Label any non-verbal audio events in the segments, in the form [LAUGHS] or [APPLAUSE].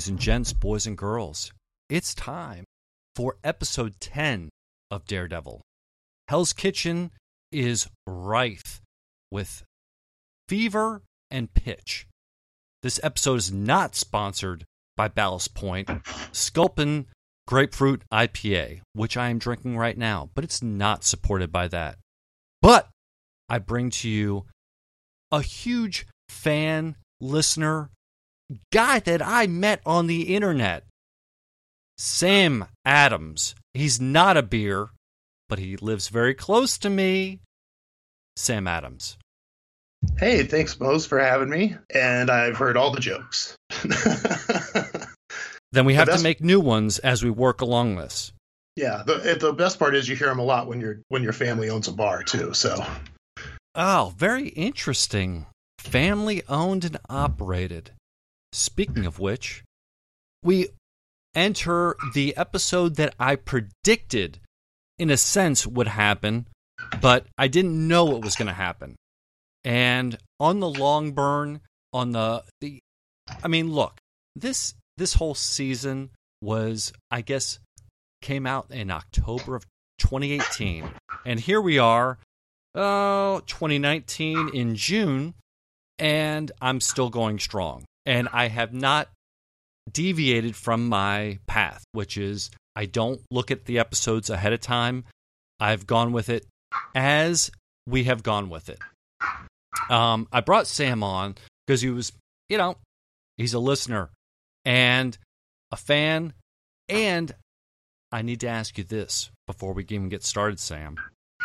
Ladies and gents, boys and girls, it's time for episode 10 of Daredevil. Hell's Kitchen is rife with fever and pitch. This episode is not sponsored by Ballast Point Sculpin Grapefruit IPA, which I am drinking right now, but it's not supported by that. But I bring to you a huge fan, listener, guy that I met on the internet, Sam Adams. He's not a beer, but he lives very close to me. Sam Adams. Hey, thanks, Moze, for having me. And I've heard all the jokes. [LAUGHS] then we have best- to make new ones as we work along this. yeah, the the best part is you hear them a lot when your when your family owns a bar too. So Oh, very interesting. Family owned and operated. Speaking of which, we enter the episode that I predicted, in a sense, would happen, but I didn't know it was going to happen. And on the long burn, on the the, I mean, look, this this whole season was, I guess, came out in October of 2018, and here we are oh, 2019 in June, and I'm still going strong. And I have not deviated from my path, which is I don't look at the episodes ahead of time. I've gone with it as we have gone with it. Um, I brought Sam on because he was, you know, he's a listener and a fan. And I need to ask you this before we even get started, Sam.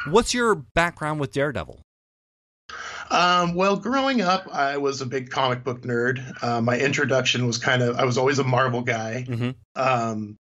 What's your background with Daredevil? Um, well, growing up, I was a big comic book nerd. Uh, my introduction was kind of, I was always a Marvel guy. Mm-hmm. Um,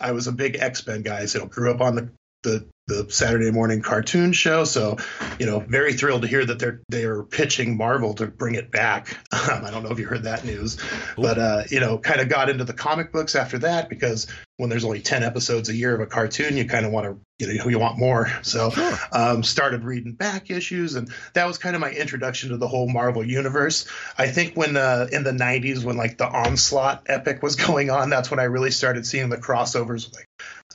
I was a big X Men guy, so grew up on the, the the Saturday morning cartoon show. So, you know, very thrilled to hear that they're they're pitching Marvel to bring it back. [LAUGHS] Um, I don't know if you heard that news, but uh, you know, kind of got into the comic books after that because when there's only ten episodes a year of a cartoon, you kind of want to you know you want more. So, Sure. um, started reading back issues, and that was kind of my introduction to the whole Marvel universe. I think when uh, in the '90s, when like the Onslaught epic was [LAUGHS] going on, that's when I really started seeing the crossovers like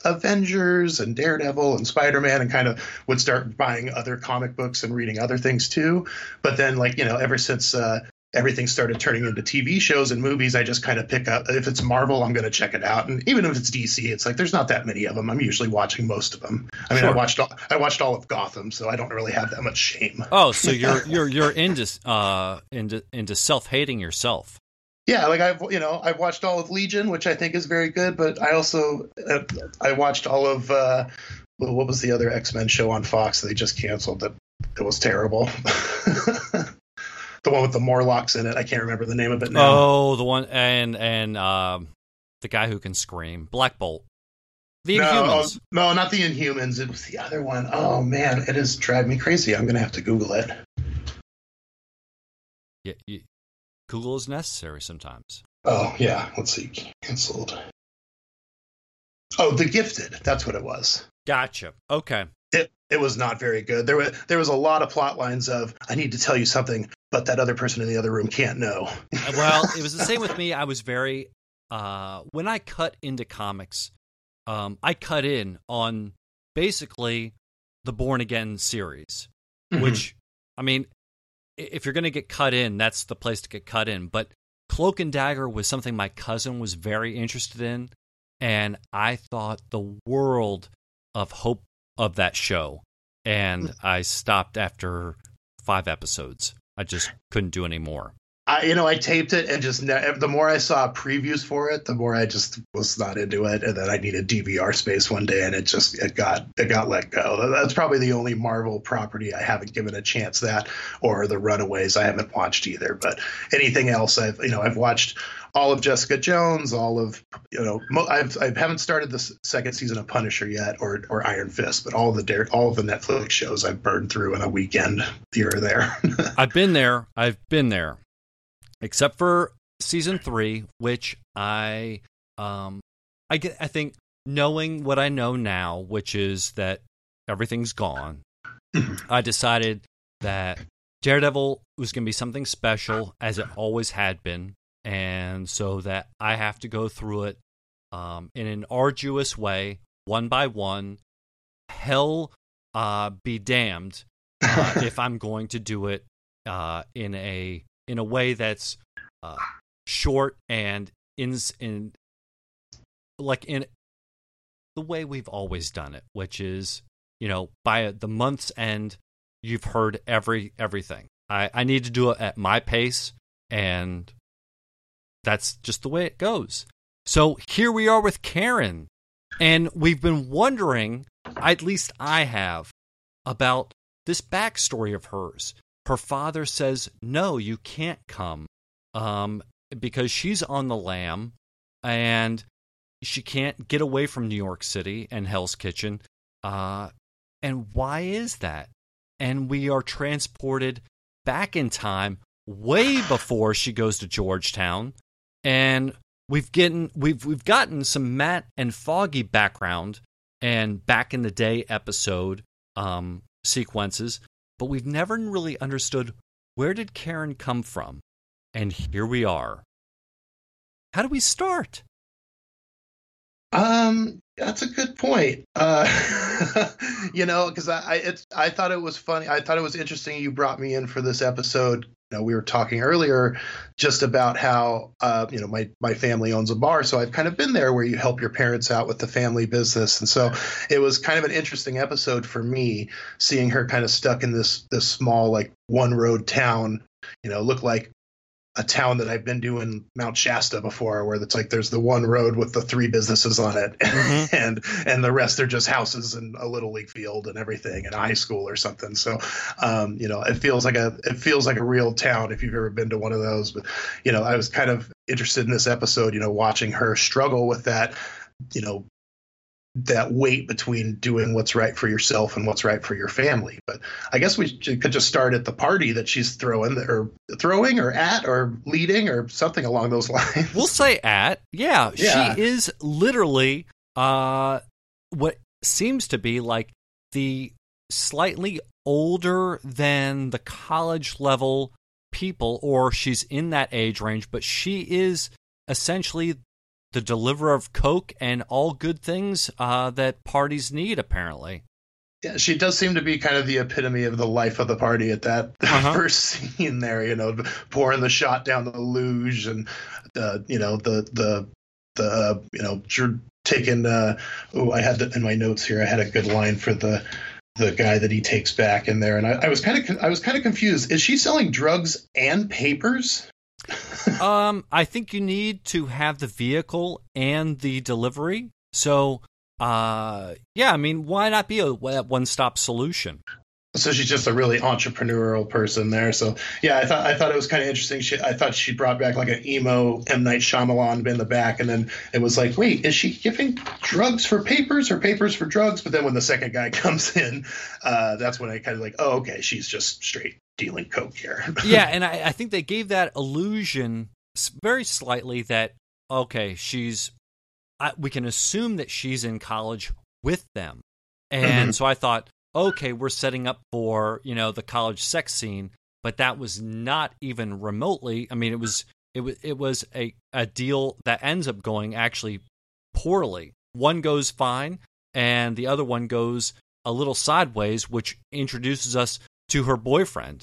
Avengers and Daredevil and Spider Man, and kind of would start buying other comic books and reading other things too. But then, like you know, ever since uh, everything started turning into TV shows and movies, I just kind of pick up if it's Marvel, I'm going to check it out, and even if it's DC, it's like there's not that many of them. I'm usually watching most of them. I mean, I watched all, I watched all of Gotham, so I don't really have that much shame. Oh, so [LAUGHS] you're you're you're into uh into into self hating yourself. Yeah, like I've you know I've watched all of Legion, which I think is very good, but I also uh, I watched all of uh, what was the other X Men show on Fox that they just canceled that it was terrible. [LAUGHS] the one with the Morlocks in it. I can't remember the name of it now. Oh, the one and and um the guy who can scream, Black Bolt, the no, Inhumans. no, not the Inhumans. It was the other one. Oh man, it has driven me crazy. I'm gonna have to Google it. Yeah, you, Google is necessary sometimes. Oh yeah, let's see, canceled. Oh, The Gifted. That's what it was. Gotcha. Okay. it it was not very good. There was there was a lot of plot lines of I need to tell you something, but that other person in the other room can't know. well, [LAUGHS] it was the same with me. I was very uh when I cut into comics, um I cut in on basically the Born Again series, which I mean, if you're going to get cut in, that's the place to get cut in, but Cloak and Dagger was something my cousin was very interested in and I thought the world of hope of that show and hmm. I stopped after 5 episodes. I just couldn't do any more. I you know I taped it and just ne- the more I saw previews for it, the more I just was not into it, and then I needed DVR space one day, and it just it got it got let go. That's probably the only Marvel property I haven't given a chance. That or the Runaways I haven't watched either. But anything else I've you know I've watched all of Jessica Jones, all of you know mo- I've I haven't started the second season of Punisher yet or or Iron Fist, but all the Dare, all of the Netflix shows I've burned through in a weekend here or there. [LAUGHS] I've been there. I've been there. Except for season three, which I um I get I think knowing what I know now, which is that everything's gone, [CLEARS THROAT] I decided that Daredevil was gonna be something special, as it always had been. and so that I have to go through it um, in an arduous way, one by one. Hell uh, be damned uh, [LAUGHS] if I'm going to do it uh, in a in a way that's uh, short and in in like in the way we've always done it, which is you know by the month's end you've heard every everything. I, I need to do it at my pace, and that's just the way it goes. So here we are with Karen, and we've been wondering, at least I have, about this backstory of hers. Her father says, No, you can't come um, because she's on the lam and she can't get away from New York City and Hell's Kitchen. Uh, and why is that? And we are transported back in time way before she goes to Georgetown. And we've gotten we've we've gotten some Matt and Foggy background and back in the day episode um, sequences, but we've never really understood where did Karen come from. And here we are. How do we start? Um, that's a good point. Uh, [LAUGHS] you know, because I I, it's, I thought it was funny. I thought it was interesting you brought me in for this episode. Know, we were talking earlier just about how uh, you know my my family owns a bar, so I've kind of been there where you help your parents out with the family business, and so it was kind of an interesting episode for me seeing her kind of stuck in this this small like one road town. You know, look like a town that I've been doing Mount Shasta before, where it's like there's the one road with the three businesses on it, [LAUGHS] mm-hmm. and and the rest are just houses and a little league field and everything, and a high school or something. So, um, you know, it feels like a it feels like a real town if you've ever been to one of those. But you know, I was kind of interested in this episode, you know, watching her struggle with that, you know, that weight between doing what's right for yourself and what's right for your family. But I guess we could just start at the party that she's throwing or throwing or at or leading or something along those [LAUGHS] lines. We'll say at. Yeah, yeah. she is literally uh what seems to be like the slightly older than the college level people or she's in that age range, but she is essentially the deliverer of coke and all good things uh, that parties need, apparently. Yeah, she does seem to be kind of the epitome of the life of the party at that [LAUGHS] uh-huh. first scene there. You know, pouring the shot down the luge and uh, you know the the the uh, you know taking. Uh, oh, I had the, in my notes here. I had a good line for the the guy that he takes back in there, and I, I was kind of I was kind of confused. Is she selling drugs and papers? Um, I think you need to have the vehicle and the delivery. So, uh, yeah, I mean, why not be a one-stop solution? So she's just a really entrepreneurial person there. So yeah, I thought I thought it was kind of interesting. She, I thought she brought back like an emo M Night Shyamalan in the back, and then it was like, wait, is she giving drugs for papers or papers for drugs? But then when the second guy [LAUGHS] comes in, uh, that's when I kind of like, oh, okay, she's just straight dealing coke here. [LAUGHS] yeah, and I, I think they gave that illusion very slightly that okay, she's I, we can assume that she's in college with them, and mm-hmm. so I thought, okay, we're setting up for you know the college sex scene, but that was not even remotely. I mean, it was it was it was a a deal that ends up going actually poorly. One goes fine, and the other one goes a little sideways, which introduces us to her boyfriend.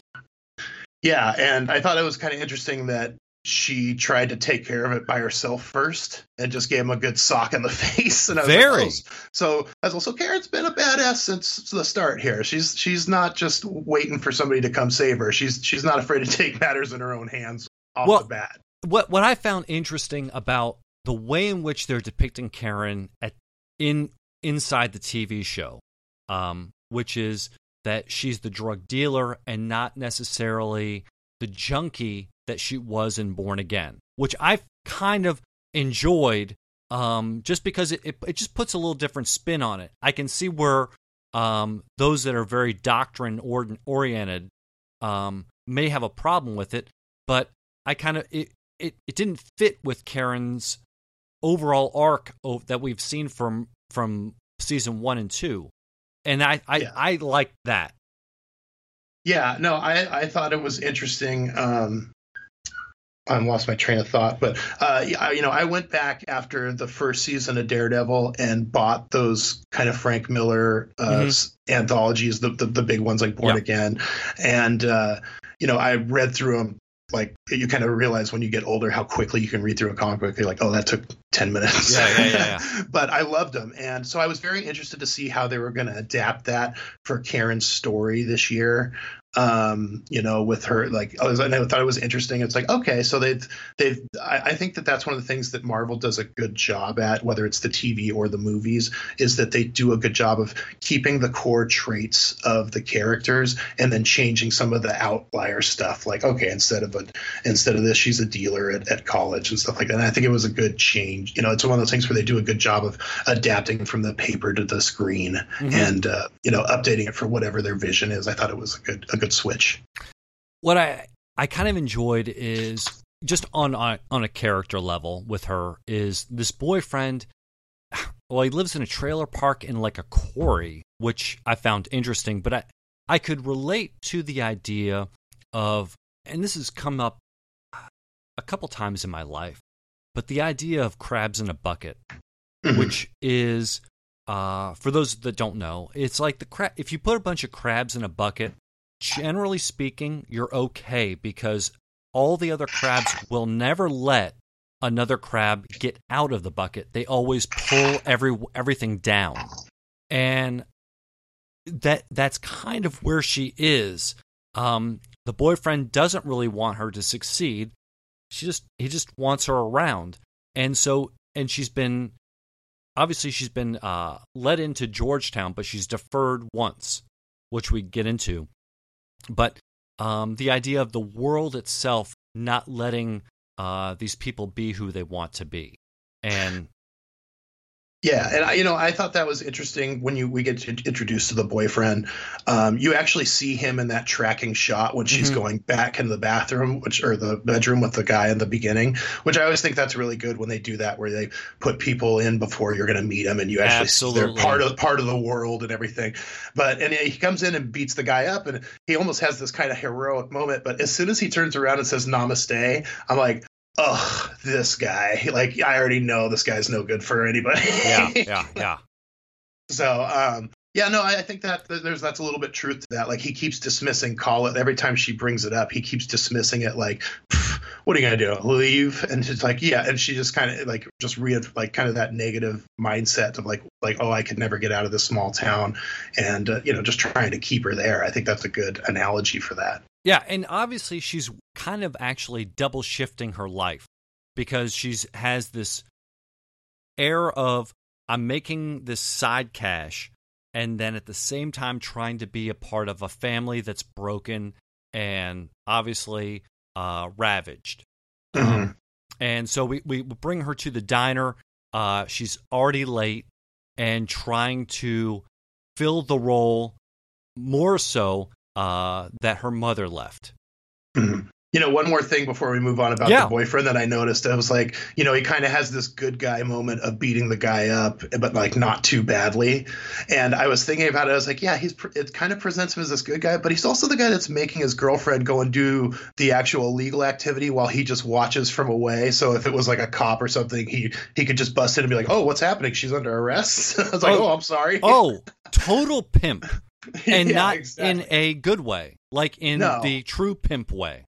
Yeah, and I thought it was kind of interesting that she tried to take care of it by herself first and just gave him a good sock in the [LAUGHS] face. And I was Very. Like, oh. So as also Karen's been a badass since the start here. She's she's not just waiting for somebody to come save her. She's she's not afraid to take matters in her own hands off well, the bat. What what I found interesting about the way in which they're depicting Karen at in inside the TV show, um, which is that she's the drug dealer and not necessarily the junkie that she was in Born Again, which I've kind of enjoyed um, just because it, it, it, just puts a little different spin on it. I can see where um, those that are very doctrine oriented um, may have a problem with it, but I kind of it, it it didn't fit with Karen's overall arc of, that we've seen from from season one and two and I I, yeah. I like that. Yeah, no, I I thought it was interesting. Um, I lost my train of thought, but uh, you know, I went back after the first season of Daredevil and bought those kind of Frank Miller uh, mm-hmm. anthologies, the, the, the big ones like Born Again, and uh, you know, I read through them like you kind of realize when you get older how quickly you can read through a comic book. You're like, oh, that took ten minutes. Yeah, yeah, yeah. yeah. [LAUGHS] but I loved them, and so I was very interested to see how they were going to adapt that for Karen's story this year um, you know, with her, like, I, was, I thought it was interesting. It's like, okay, so they've, they've, I, I, think that that's one of the things that Marvel does a good job at, whether it's the TV or the movies, is that they do a good job of keeping the core traits of the characters and then changing some of the outlier stuff. Like, okay, instead of a, instead of this, she's a dealer at, at college and stuff like that. And I think it was a good change. You know, it's one of those things where they do a good job of adapting from the paper to the screen mm-hmm. and, uh, you know, updating it for whatever their vision is. I thought it was a good, a good switch. What I I kind of enjoyed is just on on, on a character level with her is this boyfriend. [SIGHS] Well, he lives in a trailer park in like a quarry, which I found interesting, but I I could relate to the idea of, and this has come up a couple times in my life, but the idea of crabs in a bucket, mm-hmm. which is, uh, for those that don't know, it's like the crab. If you put a bunch of crabs in a bucket, generally speaking, you're okay because all the other crabs will never let another crab get out of the bucket. They always pull every everything down. And that that's kind of where she is. Um, the boyfriend doesn't really want her to succeed. She just he just wants her around. And so and she's been obviously she's been uh, led into Georgetown, but she's deferred once, which we get into but um, the idea of the world itself not letting uh, these people be who they want to be, and yeah, and I, you know, I thought that was interesting when you we get introduced to the boyfriend. Um, you actually see him in that tracking shot when she's mm-hmm. going back into the bathroom, which or the bedroom with the guy in the beginning. Which I always think that's really good when they do that, where they put people in before you're going to meet them, and you actually Absolutely. see they're part of part of the world and everything. But and he comes in and beats the guy up, and he almost has this kind of heroic moment. But as soon as he turns around and says "Namaste," I'm like, oh, this guy. Like, I already know this guy's no good for anybody. yeah, [LAUGHS] yeah, yeah. So, um, yeah, no, I think that there's that's a little bit truth to that. Like he keeps dismissing call it every time she brings it up. He keeps dismissing it like, "What are you gonna do? Leave?" And she's like, "Yeah." And she just kind of like just re like kind of that negative mindset of like like oh I could never get out of this small town, and uh, you know just trying to keep her there. I think that's a good analogy for that. Yeah, and obviously she's kind of actually double shifting her life because she's has this air of I'm making this side cash and then at the same time trying to be a part of a family that's broken and obviously uh, ravaged. Mm-hmm. Um, and so we, we bring her to the diner. Uh, she's already late and trying to fill the role more so uh, that her mother left. Mm-hmm. You know, one more thing before we move on about yeah. the boyfriend that I noticed. I was like, you know, he kind of has this good guy moment of beating the guy up, but like not too badly. And I was thinking about it. I was like, yeah, he's it kind of presents him as this good guy, but he's also the guy that's making his girlfriend go and do the actual legal activity while he just watches from away. So if it was like a cop or something, he he could just bust in and be like, oh, what's happening? She's under arrest. [LAUGHS] I was like, oh, oh I'm sorry. Oh, total pimp. [LAUGHS] and yeah, not exactly. in a good way, like in no. the true pimp way.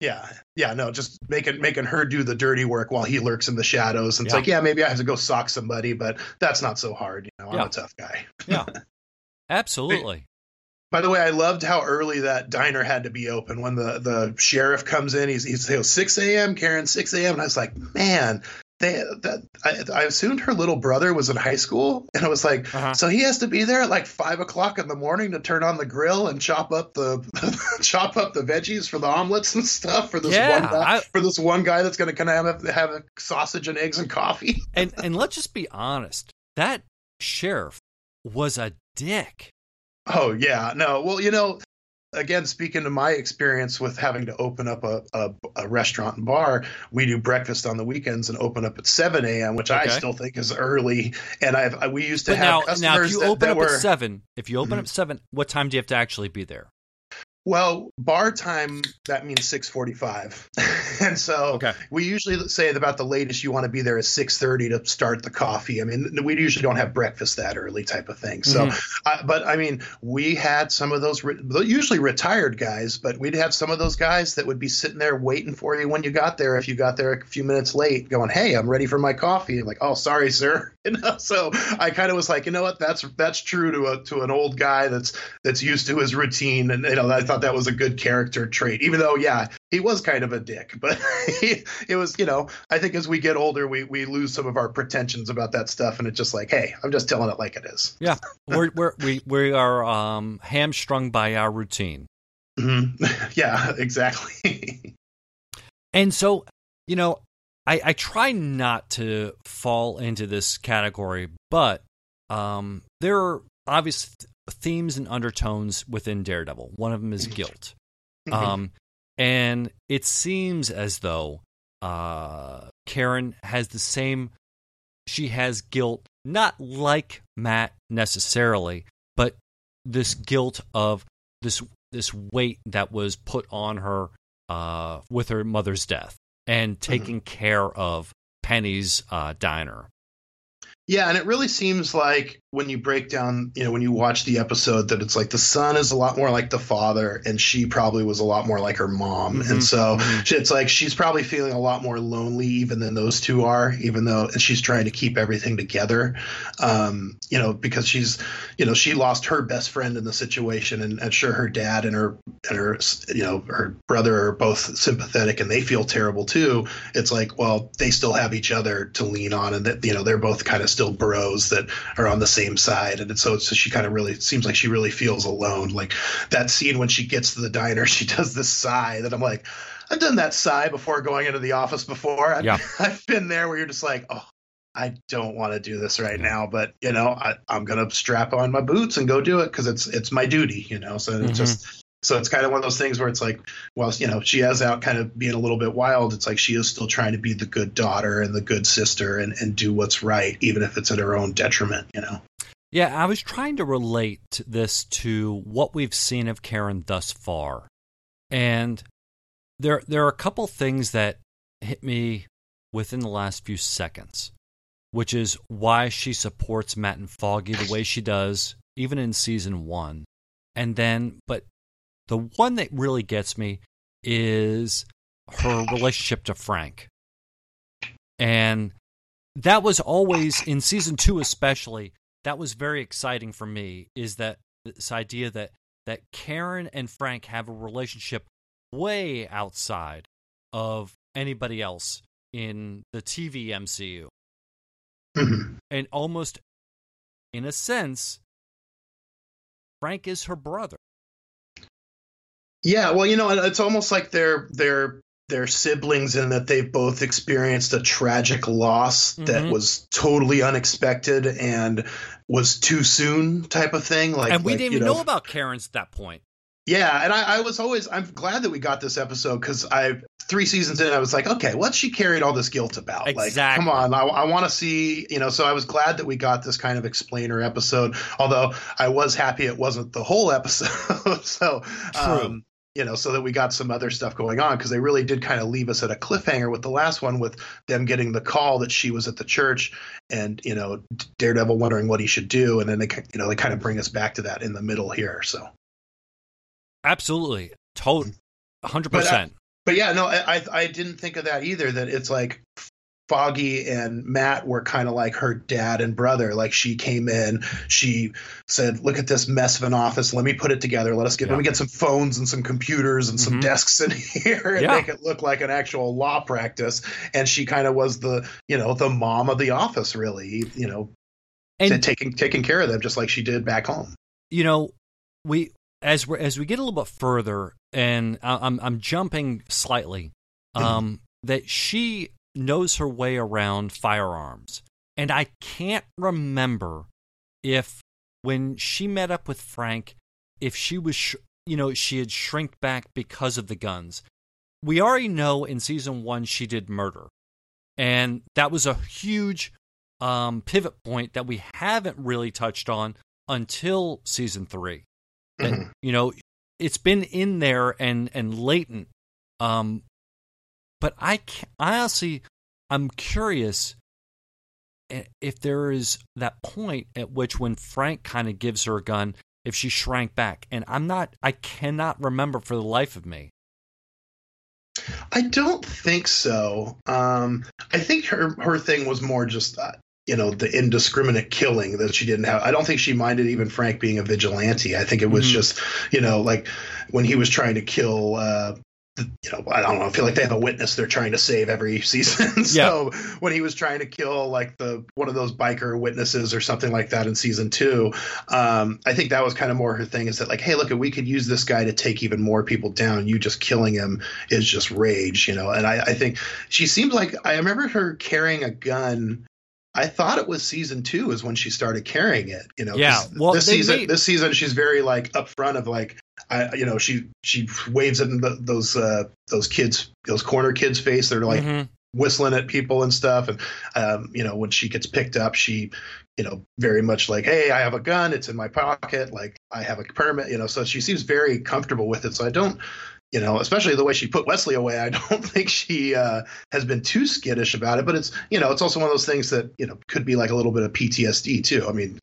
Yeah, yeah, no, just making making her do the dirty work while he lurks in the shadows. And it's yeah. like, yeah, maybe I have to go sock somebody, but that's not so hard. You know, I'm yeah. a tough guy. [LAUGHS] yeah, absolutely. By the way, I loved how early that diner had to be open. When the, the sheriff comes in, he's he's 6 a.m. Karen 6 a.m. And I was like, man, they that I, I, assumed her little brother was in high school, and it was like, uh-huh. so he has to be there at like five o'clock in the morning to turn on the grill and chop up the [LAUGHS] chop up the veggies for the omelets and stuff for this yeah, one guy, I, for this one guy that's going to kind of have, have a sausage and eggs and coffee. [LAUGHS] and and let's just be honest, that sheriff was a dick. Oh yeah, no. Well, you know, again, speaking to my experience with having to open up a, a, a, restaurant and bar, we do breakfast on the weekends and open up at 7 a.m., which okay. I still think is early. And I've I, we used to but have now, customers now if you that, open that up were, at seven, if you open mm-hmm. up seven, what time do you have to actually be there? Well, bar time that means six forty-five. [LAUGHS] and so Okay. we usually say about the latest you want to be there is six thirty to start the coffee. I mean, we usually don't have breakfast that early, type of thing. So, uh, but I mean, we had some of those re- usually retired guys, but we'd have some of those guys that would be sitting there waiting for you when you got there. If you got there a few minutes late, going, "Hey, I'm ready for my coffee," like, "Oh, sorry, sir." [LAUGHS] You know, so I kind of was like, you know what, that's that's true to a to an old guy that's that's used to his routine, and you know, I thought that was a good character trait. Even though, yeah, he was kind of a dick, [LAUGHS] but he, it was, you know, I think as we get older, we we lose some of our pretensions about that stuff, and it's just like, hey, I'm just telling it like it is. Yeah, [LAUGHS] we're, we're we we are um, hamstrung by our routine, Mhm. [LAUGHS] yeah, exactly. and so you know, I I try not to fall into this category, but um, there are obvious themes and undertones within Daredevil. One of them is guilt. Um, and it seems as though uh, Karen has the same. She has guilt, not like Matt necessarily, but this guilt of this this weight that was put on her uh, with her mother's death and taking care of Penny's uh, diner. Yeah, and it really seems like when you break down, you know, when you watch the episode, that it's like the son is a lot more like the father, and she probably was a lot more like her mom, Mhm, and so mhm. it's like she's probably feeling a lot more lonely even than those two are, even though and she's trying to keep everything together, um, you know, because she's, you know, she lost her best friend in the situation, and, and sure, her dad and her and her, you know, her brother are both sympathetic, and they feel terrible too. It's like, well, they still have each other to lean on, and that you know they're both kind of still bros that are on the same side, and so, so she kind of really seems like she really feels alone. Like that scene when she gets to the diner, [LAUGHS] she does this sigh that I'm like, I've done that sigh before going into the office before. I've, Yeah. [LAUGHS] I've been there where you're just like, oh. I don't want to do this right now, but you know, I, I'm gonna strap on my boots and go do it because it's it's my duty, you know. So Mhm. it's just so it's kind of one of those things where it's like, well, you know, she is out kind of being a little bit wild. It's like she is still trying to be the good daughter and the good sister and, and do what's right, even if it's at her own detriment, you know. Yeah, I was trying to relate this to what we've seen of Karen thus far. And there there are a couple things that hit me within the last few seconds, which is why she supports Matt and Foggy the way she does, even in season 1. And then but the one that really gets me is her relationship to Frank. And that was always in season 2 especially that was very exciting for me is that this idea that that Karen and Frank have a relationship way outside of anybody else in the TV MCU Mhm. and almost in a sense Frank is her brother. Yeah, well, you know, it's almost like they're they're they're siblings in that they've both experienced a tragic loss that Mhm. was totally unexpected and was too soon type of thing. Like, and we like, didn't even know, know about Karen's at that point. Yeah, and I, I was always I'm glad that we got this episode because I three seasons in I was like, okay, what's she carried all this guilt about? Like, come on, I, I want to see, you know. So I was glad that we got this kind of explainer episode. Although I was happy it wasn't the whole episode. [LAUGHS] so, um, you know, so that we got some other stuff going on because they really did kind of leave us at a cliffhanger with the last one with them getting the call that she was at the church and you know Daredevil wondering what he should do, and then they you know they kind of bring us back to that in the middle here. So. Absolutely. Total mm. 100%. But I- But yeah, no, I I- I didn't think of that either. That it's like Foggy and Matt were kind of like her dad and brother. Like she came in, she said, "Look at this mess of an office. Let me put it together. Let us get Yeah. let me get some phones and some computers and some Mhm. desks in [LAUGHS] here and Yeah. make it look like an actual law practice." And she kind of was the you know the mom of the office, really. You know, and taking taking care of them just like she did back home. you know, we as we as we get a little bit further, and I- I'm I'm jumping slightly, um, that she knows her way around firearms, and I can't remember if when she met up with Frank, if she was, sh- you know, she had shrink back because of the guns. We already know in season one she did murder, and that was a huge um, pivot point that we haven't really touched on until season three. That, Mhm. You know, it's been in there and and latent, um, but I, I honestly, I'm curious if there is that point at which when Frank kind of gives her a gun, if she shrank back. And I'm not, I cannot remember for the life of me. I don't think so. Um, I think her her thing was more just uh, you know the indiscriminate killing that she didn't have. I don't think she minded even Frank being a vigilante. I think it was mm-hmm. just you know like when he was trying to kill uh, you know, I don't know. I feel like they have a witness they're trying to save every [LAUGHS] season. so yeah. when he was trying to kill like the one of those biker witnesses or something like that in season two, um, I think that was kind of more her thing. Is that like, hey, look, we could use this guy to take even more people down. You just killing him is just rage, you know. And I, I think she seems like I remember her carrying a gun I thought it was season two is when she started carrying it. You know, yeah. Well, this season, made... this season, she's very like upfront of like, I, you know, she she waves in the, those uh, those kids, those corner kids' face. They're like mm-hmm. whistling at people and stuff. And um, you know, when she gets picked up, she, you know, very much like, hey, I have a gun. It's in my pocket. Like I have a permit. You know, so she seems very comfortable with it. So I don't you know, especially the way she put Wesley away. I [LAUGHS] don't think she uh, has been too skittish about it, but it's you know, it's also one of those things that you know could be like a little bit of PTSD too. I mean,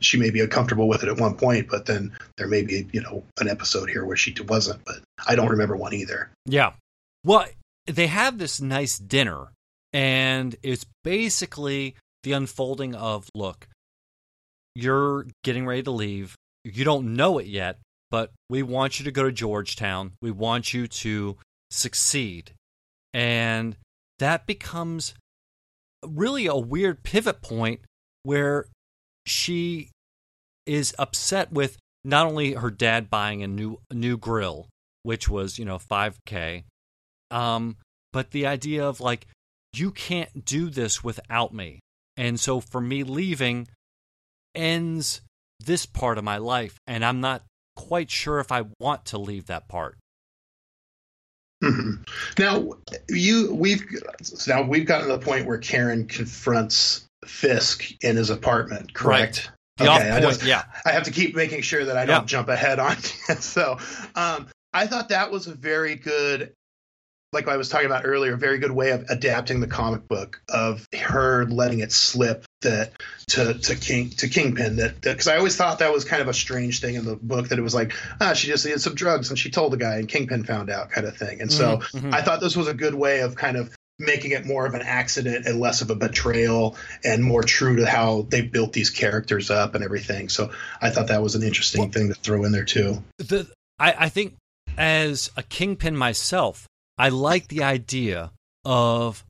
she may be uncomfortable with it at one point, but then there may be you know an episode here where she wasn't. But I don't remember one either. Yeah, well, they have this nice dinner, and it's basically the unfolding of look, you're getting ready to leave. You don't know it yet, but we want you to go to Georgetown. We want you to succeed. And that becomes really a weird pivot point where she is upset with not only her dad buying a new new grill, which was, you know, 5k, um, but the idea of like you can't do this without me. And so for me leaving ends this part of my life and I'm not quite sure if I want to leave that part. Mm-hmm. Now you we've now we've gotten to the point where Karen confronts Fisk in his apartment, correct? Right. okay, I just, yeah. I have to keep making sure that I don't yeah. jump ahead on [LAUGHS] so um, I thought that was a very good like I was talking about earlier, a very good way of adapting the comic book of her letting it slip that to to King to Kingpin that because I always thought that was kind of a strange thing in the book that it was like ah she just needed some drugs and she told the guy and Kingpin found out kind of thing and so mm-hmm. mm-hmm. I thought this was a good way of kind of making it more of an accident and less of a betrayal and more true to how they built these characters up and everything so I thought that was an interesting well, thing to throw in there too. The I, I think as a Kingpin myself I like the idea of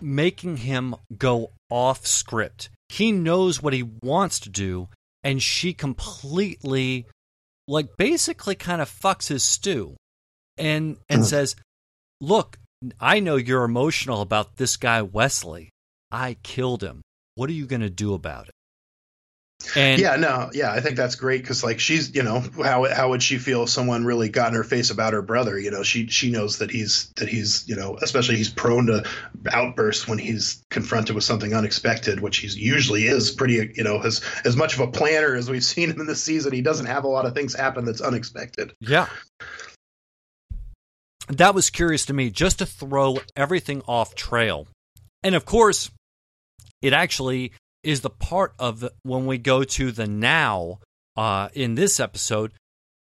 making him go off script. He knows what he wants to do, and she completely, like, basically kind of fucks his stew and and mm. says, "Look, I know you're emotional about this guy Wesley. I killed him. What are you going to do about it?" And yeah, no, yeah, I think that's great because like she's, you know, how how would she feel if someone really got in her face about her brother? You know, she she knows that he's that he's, you know, especially he's prone to outbursts when he's confronted with something unexpected, which he usually is pretty, you know, as as much of a planner as we've [LAUGHS] seen him in this season. He doesn't have a lot of things happen that's unexpected. Yeah. That was curious to me, just to throw everything off trail. And of course, it actually is the part of the, when we go to the now uh, in this episode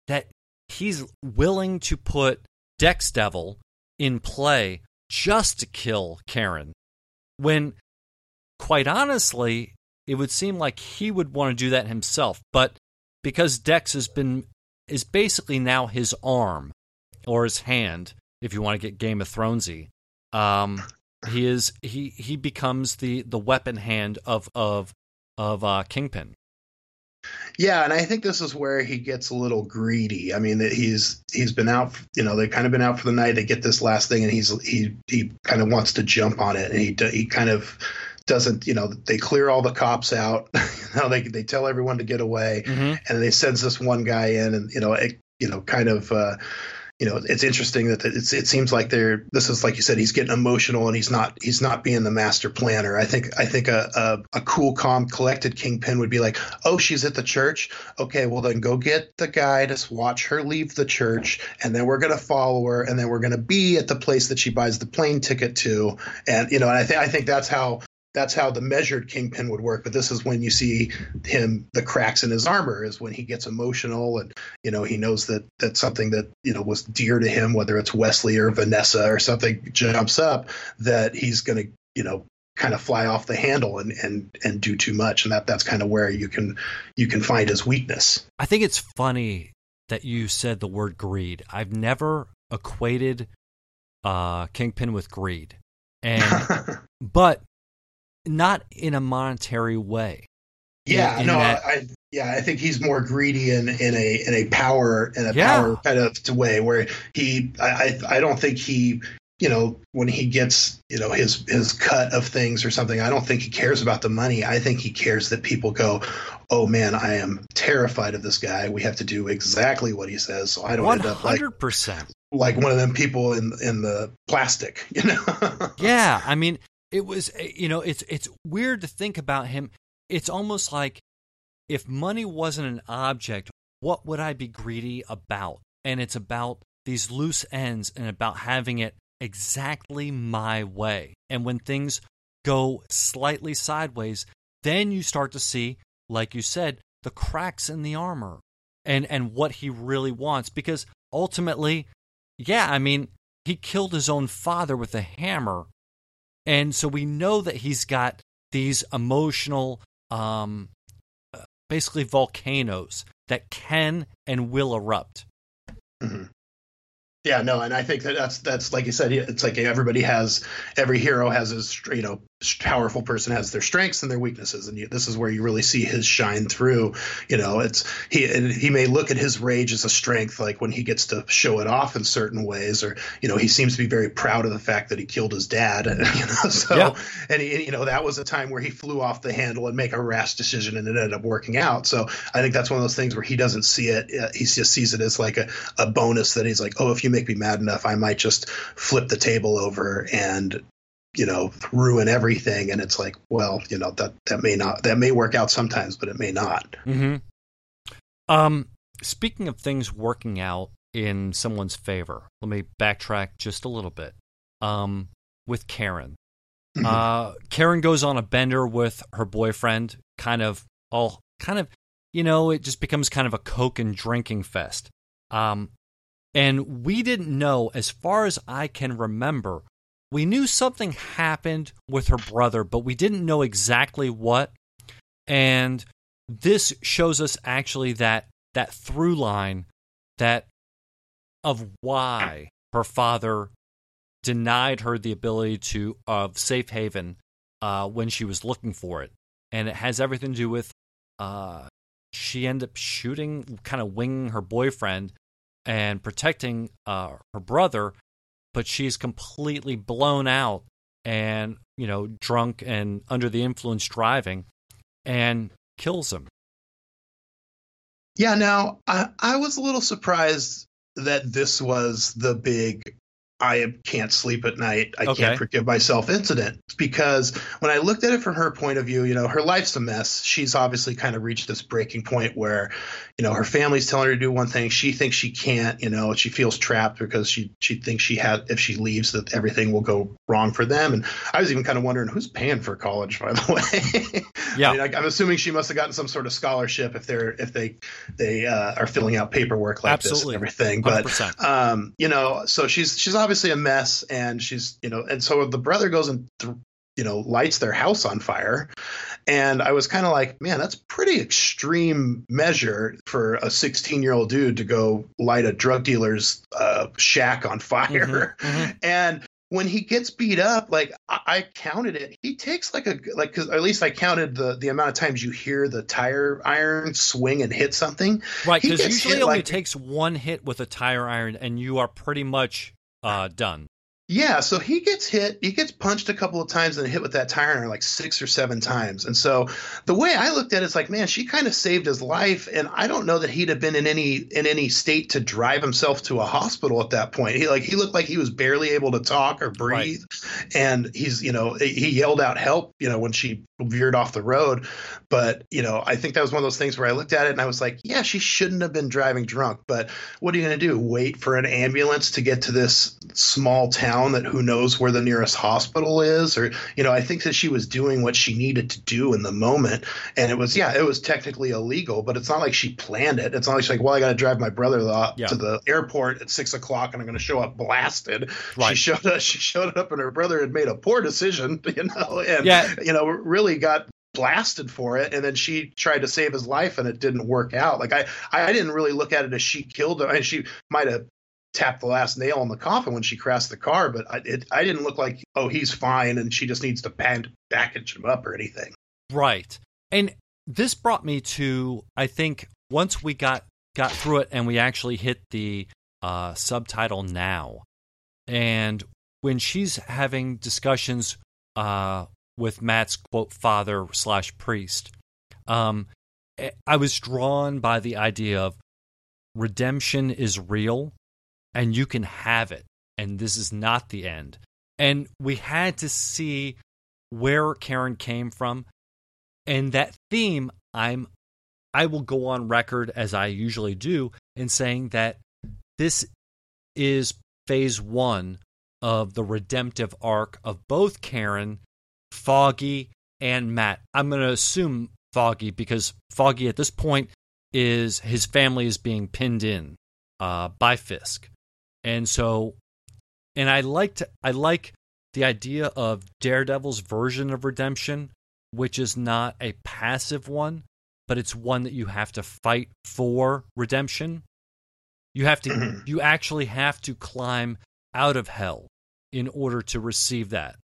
that he's willing to put Dex Devil in play just to kill Karen. When, quite honestly, it would seem like he would want to do that himself, but because Dex has been is basically now his arm or his hand, if you want to get Game of Thronesy. Um, he is he he becomes the the weapon hand of of of uh, Kingpin. Yeah, and I think this is where he gets a little greedy. I mean, that he's he's been out, you know, they've kind of been out for the night. They get this last thing, and he's he he kind of wants to jump on it, and he he kind of doesn't, you know, they clear all the cops out. [LAUGHS] you know, they they tell everyone to get away, mm-hmm. and they sends this one guy in, and you know, it you know, kind of. Uh, you know, it's interesting that it's, it seems like they're, this is like you said, he's getting emotional and he's not, he's not being the master planner. I think, I think a, a, a cool, calm, collected kingpin would be like, oh, she's at the church. Okay, well then go get the guy to watch her leave the church, and then we're gonna follow her, and then we're gonna be at the place that she buys the plane ticket to, and you know, and I think I think that's how that's how the measured kingpin would work but this is when you see him the cracks in his armor is when he gets emotional and you know he knows that that something that you know was dear to him whether it's wesley or vanessa or something jumps up that he's going to you know kind of fly off the handle and and and do too much. And that that's kind of where you can you can find his weakness. I think it's funny that you said the word greed. I've never equated uh kingpin with greed. And [LAUGHS] but not in a monetary way. Yeah, in, in no, that, I yeah, I think he's more greedy in in a in a power in a yeah. power kind of way where he I I don't think he you know when he gets you know his his cut of things or something I don't think he cares about the money I think he cares that people go oh man I am terrified of this guy we have to do exactly what he says so I don't 100%. end up like percent like one of them people in in the plastic [LAUGHS] you know yeah I mean it was eh, you know it's it's weird to think about him. It's almost like if money wasn't an object what would i be greedy about? And it's about these loose ends and about having it exactly my way. And when things go slightly sideways then you start to see like you said the cracks in the armor and and what he really wants. Because ultimately yeah i mean he killed his own father with a hammer and so we know that he's got these emotional, um, basically volcanoes that can and will erupt. Mm-hmm. Yeah, no, and I think that that's that's like you said, it's like everybody has every hero has his you know powerful person has their strengths and their weaknesses, and you, this is where you really see his shine through. You know, it's he and he may look at his rage as a strength, like when he gets to show it off in certain ways, or you know, he seems to be very proud of the fact that he killed his dad. [LAUGHS] You know, so yeah. and he, you know that was a time where he flew off the handle and make a rash decision, and it ended up working out. So I think that's one of those things where he doesn't see it; uh, he just sees it as like a, a bonus that he's like, oh, if you make me mad enough, I might just flip the table over and you know ruin everything. And it's like well you know that that may not that may work out sometimes but it may not. Mm-hmm. um speaking of things working out in someone's favor let me backtrack just a little bit. Um with karen. Mm-hmm. uh karen goes on a bender with her boyfriend kind of all kind of you know it just becomes kind of a coke and drinking fest. Um and we didn't know as far as i can remember we knew something happened with her brother, but we didn't know exactly what. And this shows us actually that that through line that of why her father denied her the ability to of safe haven uh, when she was looking for it, and it has everything to do with uh, she ended up shooting, kind of winging her boyfriend and protecting uh, her brother but she's completely blown out and, you know, drunk and under the influence driving and kills him. Yeah, now I, I was a little surprised that this was the big I can't sleep at night. I okay. can't forgive myself incident because when I looked at it from her point of view, you know, her life's a mess. She's obviously kind of reached this breaking point where, you know, her family's telling her to do one thing, she thinks she can't, you know, she feels trapped because she she thinks she had if she leaves that everything will go wrong for them. And I was even kind of wondering who's paying for college, by the [LAUGHS] way. Yeah, I mean, I, am assuming she must have gotten some sort of scholarship if they're if they they uh, are filling out paperwork like Absolutely. this and everything. But um, you know, so she's she's obviously obviously a mess, and she's you know, and so the brother goes and th- you know lights their house on fire, and I was kind of like, man, that's pretty extreme measure for a 16 year old dude to go light a drug dealer's uh, shack on fire, mm-hmm, mm-hmm. [LAUGHS] and when he gets beat up, like I, I counted it, he takes like a like because at least I counted the the amount of times you hear the tire iron swing and hit something. Right, because usually only like, takes one hit with a tire iron, and you are pretty much uh, done. Yeah, so he gets hit. He gets punched a couple of times and hit with that tire iron like six or seven times. And so the way I looked at it is like, man, she kind of saved his life, and I don't know that he'd have been in any in any state to drive himself to a hospital at that point. He like he looked like he was barely able to talk or breathe, right. and he's you know he yelled out help you know when she veered off the road. But you know I think that was one of those things where I looked at it and I was like, yeah, she shouldn't have been driving drunk. But what are you going to do? Wait for an ambulance to get to this small town? that who knows where the nearest hospital is or you know i think that she was doing what she needed to do in the moment and it was yeah it was technically illegal but it's not like she planned it it's not like she's like well i got to drive my brother yeah. to the airport at six o'clock and i'm going to show up blasted right. she showed up [LAUGHS] she showed up and her brother had made a poor decision [LAUGHS] you know and yeah. you know really got blasted for it and then she tried to save his life and it didn't work out like i i didn't really look at it as she killed him I mean, she might have tapped the last nail in the coffin when she crashed the car, but I, it, I didn't look like, oh, he's fine and she just needs to band, package him up or anything. Right. And this brought me to, I think, once we got got through it and we actually hit the uh, subtitle now, and when she's having discussions uh, with Matt's quote father slash priest, um, I was drawn by the idea of redemption is real and you can have it. And this is not the end. And we had to see where Karen came from. And that theme, I'm I will go on record as I usually do in saying that this is phase one of the redemptive arc of both Karen, Foggy, and Matt. I'm going to assume Foggy because Foggy at this point is his family is being pinned in uh, by Fisk. And so, and I liked I like the idea of Daredevil's version of redemption, which is not a passive one, but it's one that you have to fight for redemption. You have to [CLEARS THROAT] you actually have to climb out of hell in order to receive that.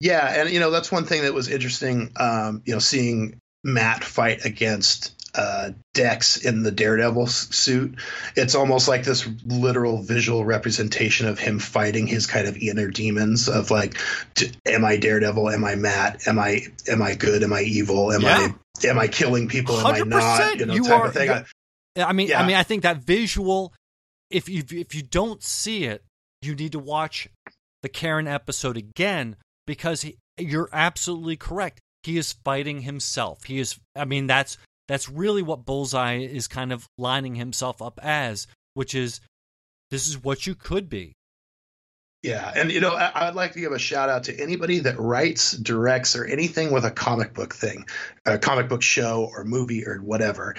Yeah, and you know that's one thing that was interesting. Um, you know, seeing Matt fight against uh, Dex in the Daredevil suit. It's almost like this literal visual representation of him fighting his kind of inner demons of like, am I Daredevil? Am I Matt? Am I am I good? Am I evil? Am yeah. I am I killing people? Am I not? You know, you type are, of thing. I, I mean, yeah. I mean, I think that visual. If you if you don't see it, you need to watch the Karen episode again because he, you're absolutely correct. He is fighting himself. He is. I mean, that's that's really what Bullseye is kind of lining himself up as, which is this is what you could be. Yeah, and you know, I, would like to give a shout out to anybody that writes, directs, or anything with a comic book thing, a comic book show or movie or whatever.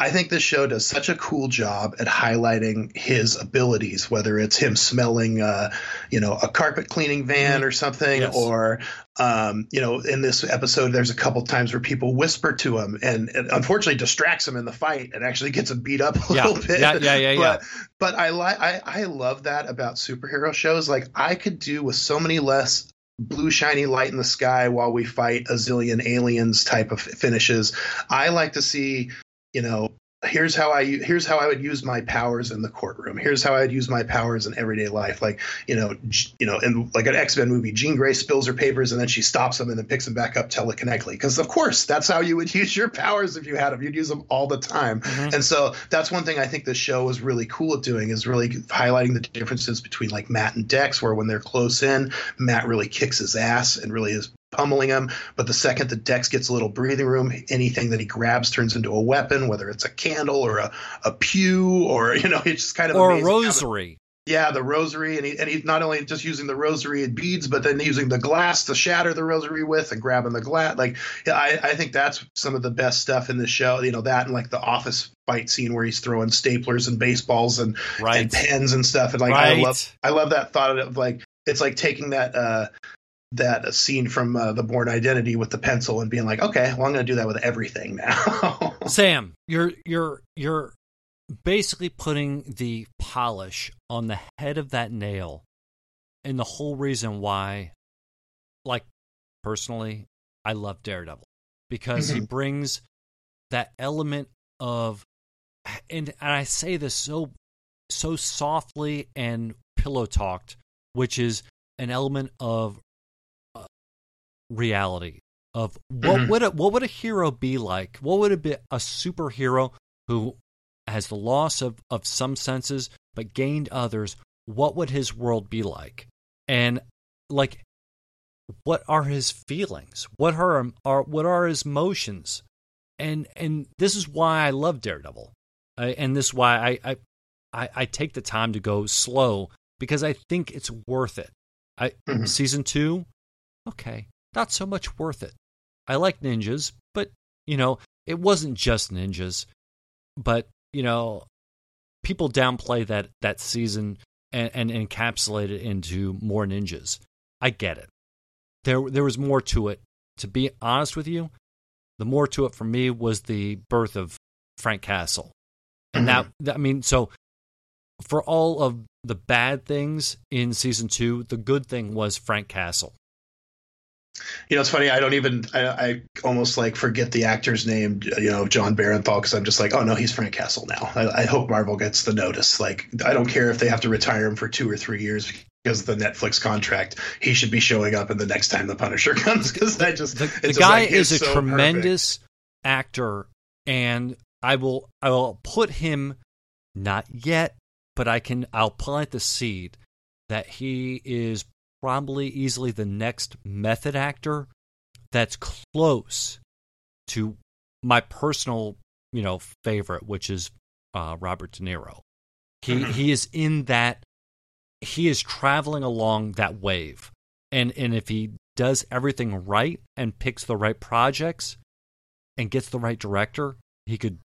I think this show does such a cool job at highlighting his abilities, whether it's him smelling, uh, you know, a carpet cleaning van mm-hmm. or something, yes. or um, you know, in this episode, there's a couple times where people whisper to him, and it unfortunately distracts him in the fight, and actually gets him beat up a yeah. little bit. Yeah, yeah, yeah, yeah. But, but I like, I, I love that about superhero shows. Like, I could do with so many less blue shiny light in the sky while we fight a zillion aliens type of finishes. I like to see you know here's how I here's how I would use my powers in the courtroom. Here's how I'd use my powers in everyday life. Like you know, you know, in like an X Men movie, Jean Grey spills her papers and then she stops them and then picks them back up telekinetically. Because of course, that's how you would [LAUGHS] use your powers if you had them. You'd use them all the time. Mm-hmm. And so that's one thing I think the show is really cool at doing is really highlighting the differences between like Matt and Dex, where when they're close in, Matt really kicks his ass and really is pummeling him. But the second that Dex gets a little breathing room, anything that he grabs turns into a weapon, whether it's a candle or a, a pew or, [LAUGHS] you know, it's just kind of or a rosary. yeah, the rosary, and he, and he's not only just using the rosary and beads, but then using the glass to shatter the rosary with, and grabbing the glass. Like, yeah, I, I think that's some of the best stuff in the show. You know, that and like the office fight scene where he's throwing staplers and baseballs and, right. and pens and stuff. And like, right. I love, I love that thought of like, it's like taking that uh, that scene from uh, the Bourne Identity with the pencil and being like, okay, well, I'm going to do that with everything now. [LAUGHS] Sam, you're you're you're basically putting the polish on the head of that nail, and the whole reason why, like personally, I love Daredevil because mm-hmm. he brings that element of, and and I say this so so softly and pillow talked which is an element of reality of what Mhm. would a, what would a hero be like? What would it be a superhero who has the loss of, of some senses but gained others? What would his world be like? And like, what are his feelings? What are are what are his emotions? And and this is why I love Daredevil, I, and this is why I, I I I take the time to go slow because I think it's worth it. I Mhm. season two, okay, not so much worth it. I like ninjas, but you know, it wasn't just ninjas. But you know, people downplay that that season and, and encapsulate it into more ninjas. I get it. There there was more to it. To be honest with you, the more to it for me was the birth of Frank Castle. And that, mm-hmm. that I mean, so for all of the bad things in season two, the good thing was Frank Castle. You know, it's funny. I don't even. I, I almost like forget the actor's name. You know, Jon Bernthal, because I'm just like, oh no, he's Frank Castle now. I, I hope Marvel gets the notice. Like, I don't care if they have to retire him for two or three years because of the Netflix contract. He should be showing up in the next time the Punisher [LAUGHS] comes. Because I just the, the guy like, is a so tremendous actor, and I will I will put him not yet, but I can I'll plant the seed that he is probably easily the next method actor that's close to my personal you know favorite, which is uh, Robert De Niro. He Mhm. he is in that he is traveling along that wave, and and if he does everything right and picks the right projects and gets the right director, he could.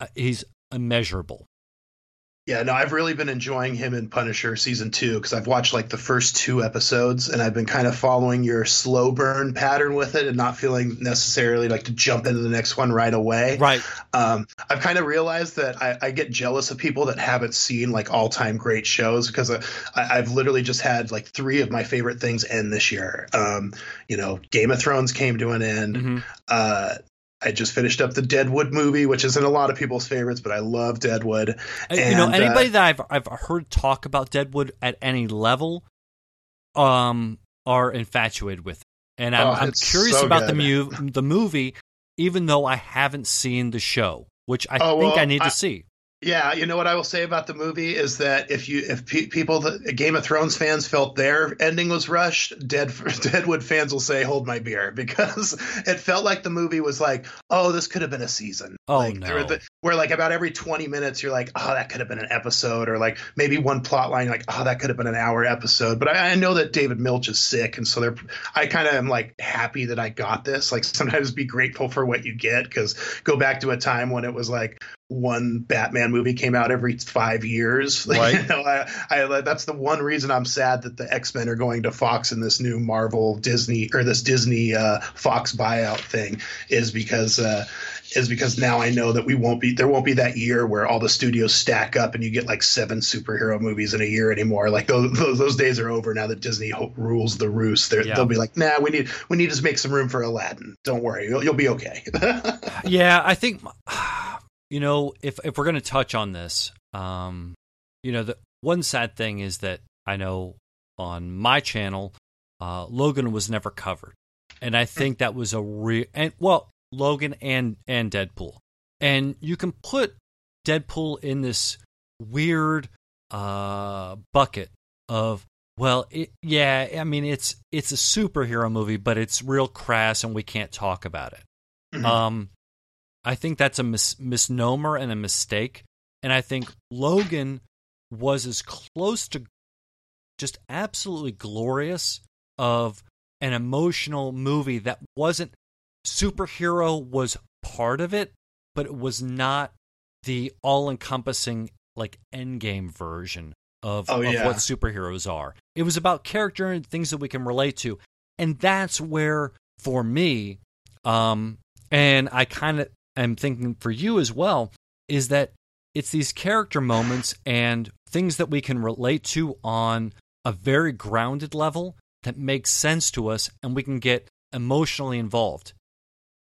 Uh, he's immeasurable. Yeah, no, I've really been enjoying him in Punisher season two because I've watched like the first two episodes and I've been kind of following your slow burn pattern with it and not feeling necessarily like to jump into the next one right away. Right. Um, I've kind of realized that I, I get jealous of people that haven't seen like all time great shows because I, I've literally just had like three of my favorite things end this year. Um, you know, Game of Thrones came to an end. hmm Uh, I just finished up the Deadwood movie, which isn't a lot of people's favorites, but I love Deadwood. you know, And, uh, anybody that I've I've heard talk about Deadwood at any level, um, are infatuated with, it. and I'm, Oh, I'm curious so about the good. mu- the movie, even though I haven't seen the show, which I Oh, think well, I need I- to see. Yeah, you know what I will say about the movie is that if you if pe- people that Game of Thrones fans felt their ending was rushed, Dead [LAUGHS] Deadwood fans will say hold my beer [LAUGHS] because it felt like the movie was like, oh, this could have been a season. Oh, like, no. the- where like about every 20 minutes you're like, oh, that could have been an episode or like maybe one plot line like, oh, that could have been an hour episode. But I, I know that David Milch is sick and so they're I kind of am like happy that I got this. Like sometimes be grateful for what you get because go back to a time when it was like one Batman movie came out every five years. [LAUGHS] Right. you know, I, I, that's the one reason I'm sad that the X Men are going to Fox in this new Marvel Disney or this Disney uh, Fox buyout thing is because uh, is because now I know that we won't be there won't be that year where all the studios stack up and you get like seven superhero movies in a year anymore. Like those those, those days are over now that Disney ho- rules the roost. They're, Yeah. They'll be like, nah, we need we need to make some room for Aladdin. Don't worry, you'll, you'll be okay. [LAUGHS] yeah, I think you know if if we're going to touch on this, um, you know, the one sad thing is that I know on my channel, uh, Logan was never covered, and I think that was a real and well, Logan and and Deadpool, and you can put Deadpool in this weird uh bucket of well it, yeah i mean it's it's a superhero movie but it's real crass and we can't talk about it. Mhm. um, I think that's a mis- misnomer and a mistake. And I think Logan was as close to just absolutely glorious of an emotional movie that wasn't superhero was part of it, but it was not the all encompassing like endgame version of, Oh, of yeah. what superheroes are. It was about character and things that we can relate to. And that's where, for me, um, and I kind of am thinking for you as well, is that it's these character moments and things that we can relate to on a very grounded level that makes sense to us and we can get emotionally involved.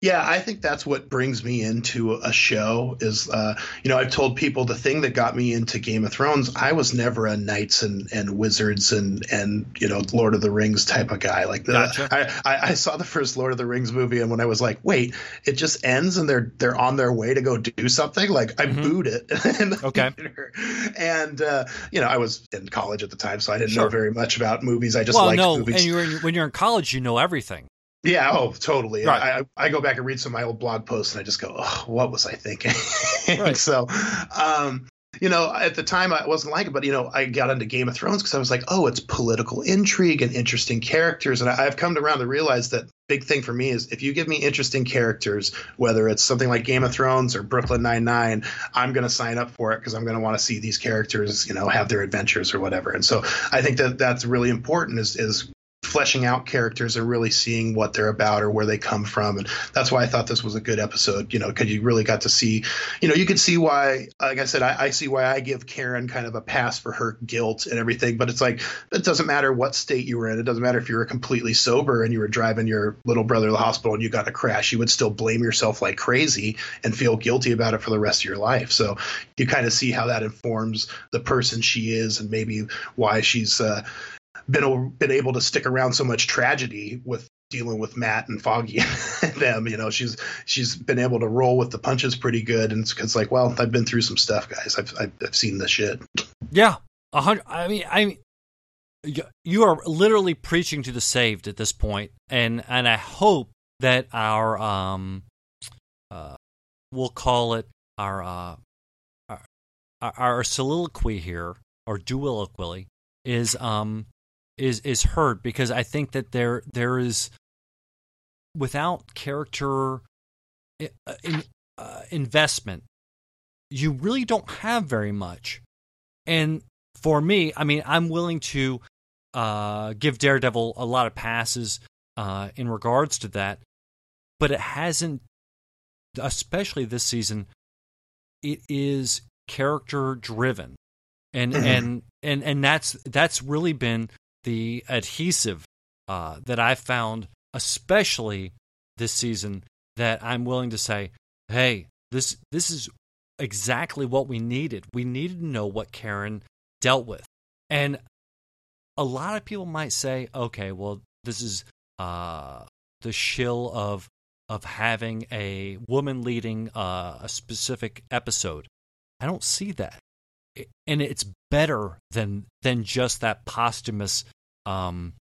Yeah, I think that's what brings me into a show is, uh, you know, I've told people the thing that got me into Game of Thrones, I was never a knights and, and wizards and, and, you know, Lord of the Rings type of guy. Like the, Gotcha. I, I, I saw the first Lord of the Rings movie and when I was like, wait, it just ends and they're, they're on their way to go do something. Like I Mhm. booed it. [LAUGHS] in the Okay. theater. And, uh, you know, I was in college at the time, so I didn't Sure. know very much about movies. I just well, liked no, movies. and in, when you're in college, you know everything. Yeah, oh, totally. Right. I, I go back and read some of my old blog posts and I just go, oh, what was I thinking? [LAUGHS] Right. so, um, you know, at the time I wasn't like it, but you know, I got into Game of Thrones because I was like, oh, it's political intrigue and interesting characters, and I, I've come around to realize that big thing for me is if you give me interesting characters, whether it's something like Game of Thrones or Brooklyn Nine Nine, I'm going to sign up for it because I'm going to want to see these characters, you know, have their adventures or whatever. And so I think that that's really important is is fleshing out characters and really seeing what they're about or where they come from. And that's why i thought this was a good episode you know because you really got to see you know you could see why like i said I, I see why i give karen kind of a pass for her guilt and everything but it's like it doesn't matter what state you were in. It doesn't matter if you were completely sober and you were driving your little brother to the hospital and you got a crash you would still blame yourself like crazy and feel guilty about it for the rest of your life. So you kind of see how that informs the person she is and maybe why she's uh, been been able to stick around so much tragedy with dealing with Matt and Foggy [LAUGHS] and them. You know, she's she's been able to roll with the punches pretty good, and it's, it's like, well, I've been through some stuff, guys. I've I've, I've seen this shit. Yeah, a hundred. I mean, I mean, you are literally preaching to the saved at this point, and and I hope that our um, uh, we'll call it our uh, our, our soliloquy here or duoloquy is um is is heard because I think that there there is without character uh, in, uh, investment, you really don't have very much. And for me, I mean, I'm willing to uh, give Daredevil a lot of passes uh, in regards to that, but it hasn't, especially this season. It is character driven, and Mhm. and and and that's that's really been the adhesive uh, that I found, especially this season, that I'm willing to say, hey, this this is exactly what we needed. We needed to know what Karen dealt with, and a lot of people might say, okay, well, this is uh, the shill of of having a woman leading uh, a specific episode. I don't see that, and it's better than than just that posthumous um,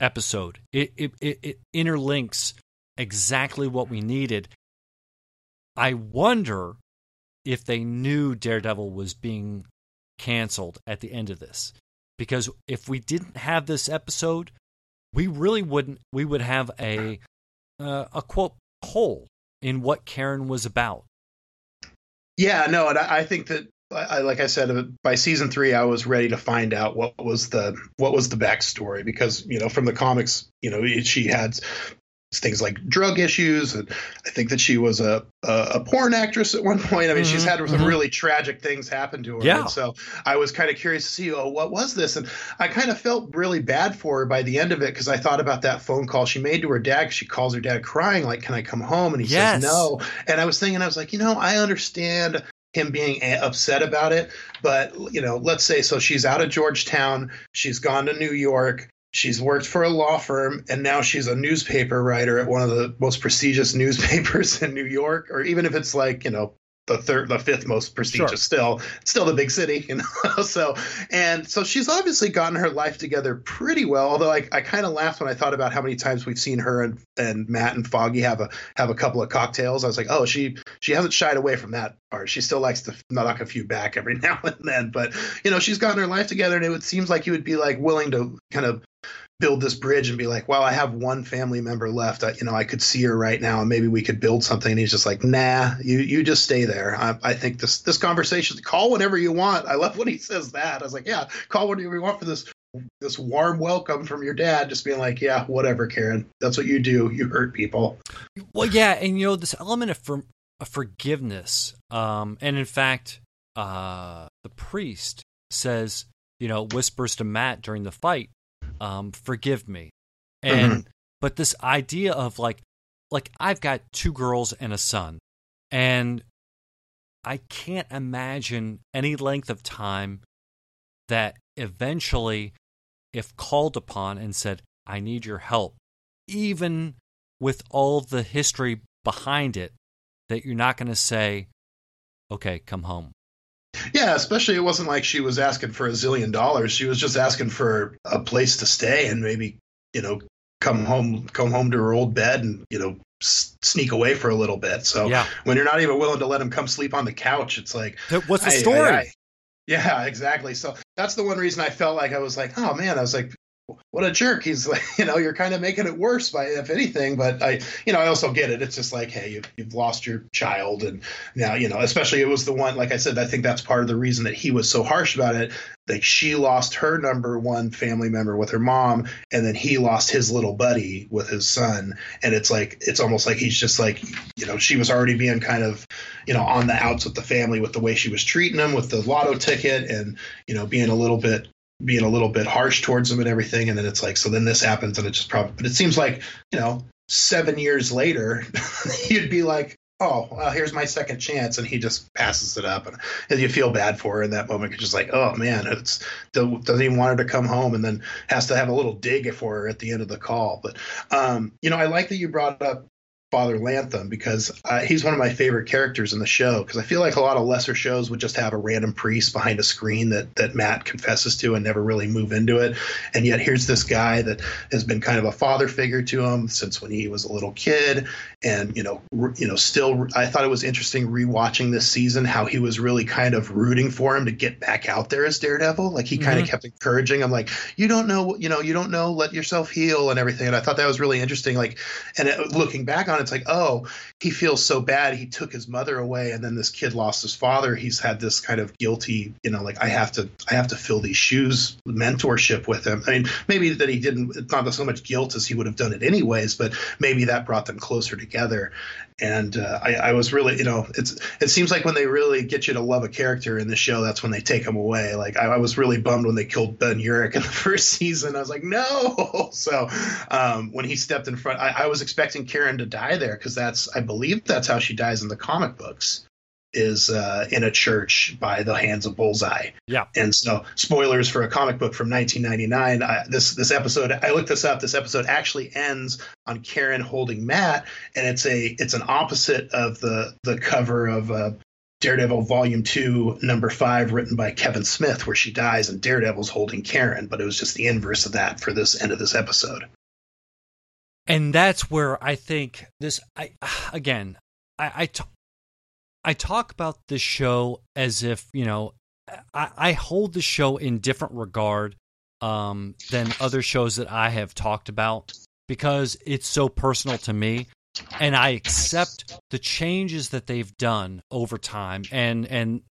episode. It, it it it interlinks exactly what we needed. I wonder if they knew Daredevil was being canceled at the end of this. Because if we didn't have this episode, we really wouldn't we would have a uh, a quote hole in what Karen was about. Yeah, no, and I, I think that I, I- like I said, by season three, I was ready to find out what was the what was the backstory because you know from the comics, you know she had things like drug issues, and I think that she was a a, a porn actress at one point. I mean, she's Mhm, had some mhm. really tragic things happen to her. Yeah. and so I was kind of curious to see, oh, what was this? And I kind of felt really bad for her by the end of it because I thought about that phone call she made to her dad. She calls her dad crying, like, "Can I come home?" And he Yes. says no. And I was thinking, I was like, you know, I understand him being upset about it, but you know, let's say so she's out of Georgetown, she's gone to New York, she's worked for a law firm, and now she's a newspaper writer at one of the most prestigious [LAUGHS] newspapers in New York, or even if it's like, you know, the third, the fifth most prestigious, Sure. still, still the big city, [LAUGHS] you know. so, and so she's obviously gotten her life together pretty well. Although I, I kind of laughed when I thought about how many times we've seen her and, and Matt and Foggy have a have a couple of cocktails. I was like, oh, she she hasn't shied away from that part. She still likes to knock a few back every [LAUGHS] now and then. But you know, she's gotten her life together, and it would seems like you would be like willing to kind of build this bridge and be like, well, I have one family member left. I, you know, I could see her right now, and maybe we could build something. And he's just like, nah, you you just stay there. I, I think this this conversation, call whenever you want. I love when he says that. I was like, yeah, call whenever you want for this this warm welcome from your dad, just being like, yeah, whatever, Karen. That's what you do. You hurt people. Well, yeah, and you know this element of, for, of forgiveness, um, and in fact, uh, the priest says, you know, whispers to Matt during the fight, um, "Forgive me," and but this idea of like like I've got two girls and a son, and I can't imagine any length of time that eventually, if called upon and said, I need your help, even with all the history behind it, that you're not going to say, okay, come home. Yeah, especially it wasn't like she was asking for a zillion dollars. She was just asking for a place to stay and maybe, you know, come home come home to her old bed and, you know, sneak away for a little bit. So yeah. when you're not even willing to let him come sleep on the couch, it's like what's the story? I, I, yeah, exactly. So that's the one reason I felt like I was like, oh man, I was like, what a jerk. He's like, [LAUGHS] you know, you're kind of making it worse by, if anything. But I, you know, I also get it. It's just like, hey, you've, you've lost your child. And now, you know, especially it was the one, like I said, I think that's part of the reason that he was so harsh about it. Like she lost her number one family member with her mom, and then he lost his little buddy with his son. And it's like, it's almost like he's just like, you know, she was already being kind of, you know, on the outs with the family with the way she was treating him with the lotto ticket and, you know, being a little bit being a little bit harsh towards him and everything. And then it's like, so then this happens and it just probably, but it seems like, you know, seven years later, [LAUGHS] you'd be like, oh, well, here's my second chance. And he just passes it up. And, and you feel bad for her in that moment. You're just like, oh man, it's doesn't even want her to come home and then has to have a little dig for her at the end of the call. But, um, you know, I like that you brought up Father Lantom because uh, he's one of my favorite characters in the show because I feel like a lot of lesser shows would just have a random priest behind a screen that that Matt confesses to and never really move into it, and yet here's this guy that has been kind of a father figure to him since when he was a little kid, and you know, re- you know, still I thought it was interesting rewatching this season how he was really kind of rooting for him to get back out there as Daredevil, like he kind mm-hmm. of kept encouraging him, like you don't know, you know, you don't know, let yourself heal and everything, and I thought that was really interesting, like, and it, looking back on it, it's like, oh, he feels so bad. He took his mother away, and then this kid lost his father. He's had this kind of guilty, you know, like I have to, I have to fill these shoes. Mentorship with him. I mean, maybe that he didn't. It's not so much guilt as he would have done it anyways, but maybe that brought them closer together and uh, I, I, was really, you know, it's it seems like when they really get you to love a character in the show, that's when they take them away. Like I, I was really bummed when they killed Ben Urich in the [LAUGHS] first season. I was like, no. [LAUGHS] So um, when he stepped in front, I, I was expecting Karen to die there because that's, I believe, that's how she dies in the comic books is uh, in a church by the hands of Bullseye. Yeah. And so, spoilers for a comic book from 1999. I, this this episode, I looked this up. This episode actually ends on Karen holding Matt, and it's a it's an opposite of the the cover of uh, Daredevil Volume Two, Number Five, written by Kevin Smith, where she dies and Daredevil's holding Karen. But it was just the inverse of that for this end of this episode. And that's where I think this. I [SIGHS] again, I, I t- I talk about this show as if, you know, I, I hold the show in different regard um, than other shows that I have talked about because it's so personal to me. And I accept the changes that they've done over time and and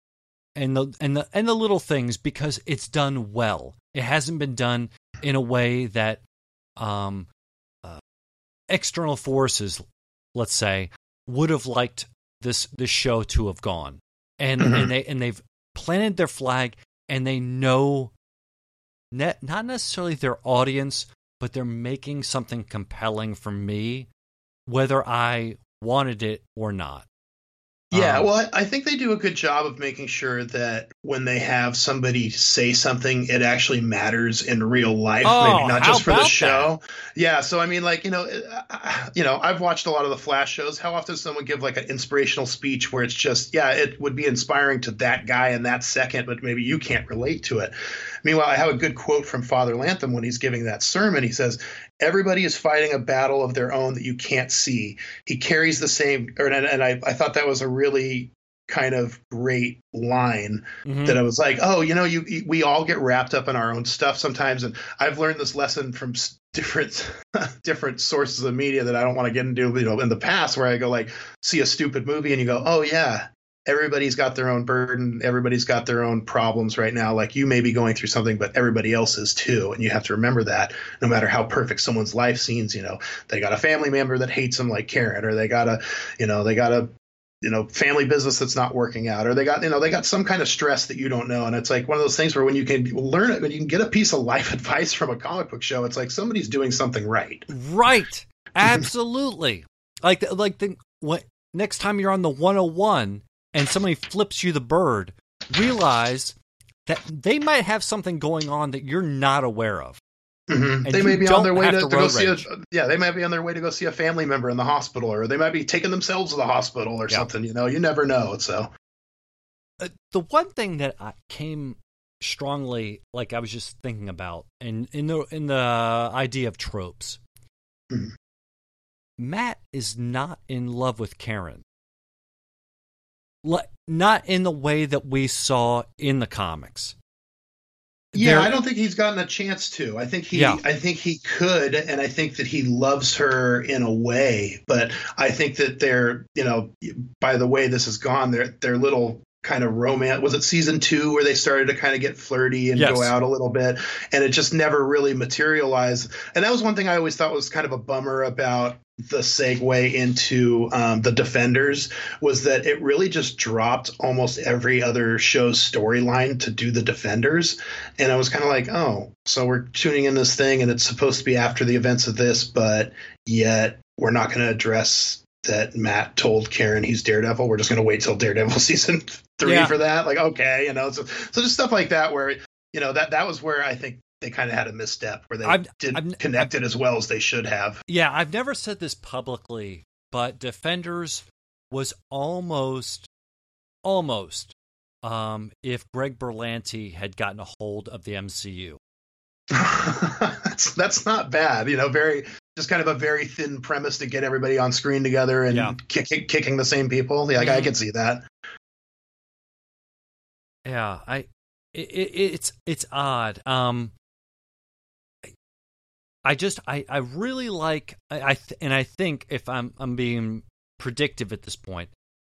and the and the and the little things because it's done well. It hasn't been done in a way that um, uh, external forces, let's say, would have liked this this show to have gone, and mm-hmm. and they and they've planted their flag, and they know, net, not necessarily their audience, but they're making something compelling for me, whether I wanted it or not. Yeah, um, well, I think they do a good job of making sure that when they have somebody say something, it actually matters in real life, oh, maybe not just for the show. That? Yeah, so I mean, like you know, uh, you know, I've watched a lot of the Flash shows. How often does someone give like an inspirational speech where it's just, yeah, it would be inspiring to that guy in that second, but maybe you can't relate to it. Meanwhile, I have a good quote from Father Lantom when he's giving that sermon. He says, Everybody is fighting a battle of their own that you can't see. He carries the same, or, and, and I, I thought that was a really kind of great line mm-hmm. that I was like, oh, you know, you we all get wrapped up in our own stuff sometimes, and I've learned this lesson from different [LAUGHS] different sources of media that I don't want to get into, you know, in the past where I go like see a stupid movie and you go, oh yeah, everybody's got their own burden everybody's got their own problems right now like you may be going through something but everybody else is too and you have to remember that no matter how perfect someone's life seems you know they got a family member that hates them like karen or they got a you know they got a you know family business that's not working out or they got you know they got some kind of stress that you don't know. And it's like one of those things where when you can learn it when you can get a piece of life [LAUGHS] advice from a comic book show it's like somebody's doing something right. Right. [LAUGHS] Absolutely. Like like the what next time you're on the 101 and somebody flips you the bird, realize that they might have something going on that you're not aware of. Mm-hmm. They may be on their way to, to, go see a yeah. They might be on their way to go see a family member in the hospital, or they might be taking themselves to the hospital or yeah. something. You know, you never know. So, uh, the one thing that I came strongly, like I was just thinking about, in in the in the idea of tropes, mm-hmm. Matt is not in love with Karen. Like, Not in the way that we saw in the comics. Yeah, I don't think he's gotten a chance to. I think he yeah. I think he could and I think that he loves her in a way, but I think that they're, you know, by the way this has gone, their their little kind of romance was it season 2 where they started to kind of get flirty and yes. go out a little bit and it just never really materialized. And that was one thing I always thought was kind of a bummer about the segue into um, the defenders was that it really just dropped almost every other show's storyline to do the defenders. And i was kind of like oh so we're tuning in this thing and it's supposed to be after the events of this but yet we're not going to address that matt told karen he's daredevil. We're just going to wait till daredevil [LAUGHS] season three yeah. for that. Like okay you know so, so just stuff like that where you know that that was where i think they kind of had a misstep where they I've, didn't I've, connect I've, it as well as they should have. Yeah, I've never said this publicly, but Defenders was almost, almost, um, if Greg Berlanti had gotten a hold of the MCU. [LAUGHS] that's that's not bad, you know. Very just kind of a very thin premise to get everybody on screen together and yeah. kick, kick, kicking the same people. Yeah, mm-hmm. I, I can see that. Yeah, I it, it, it's it's odd. Um, I just I I really like I, I th- and I think if I'm I'm being predictive at this point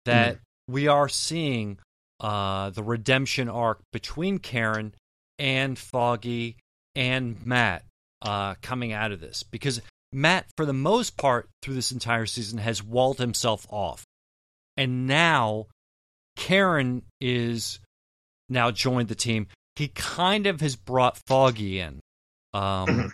that mm. we are seeing uh the redemption arc between Karen and Foggy and Matt uh coming out of this because Matt for the most part through this entire season has walled himself off and now Karen is now joined the team he kind of has brought Foggy in um mm-hmm.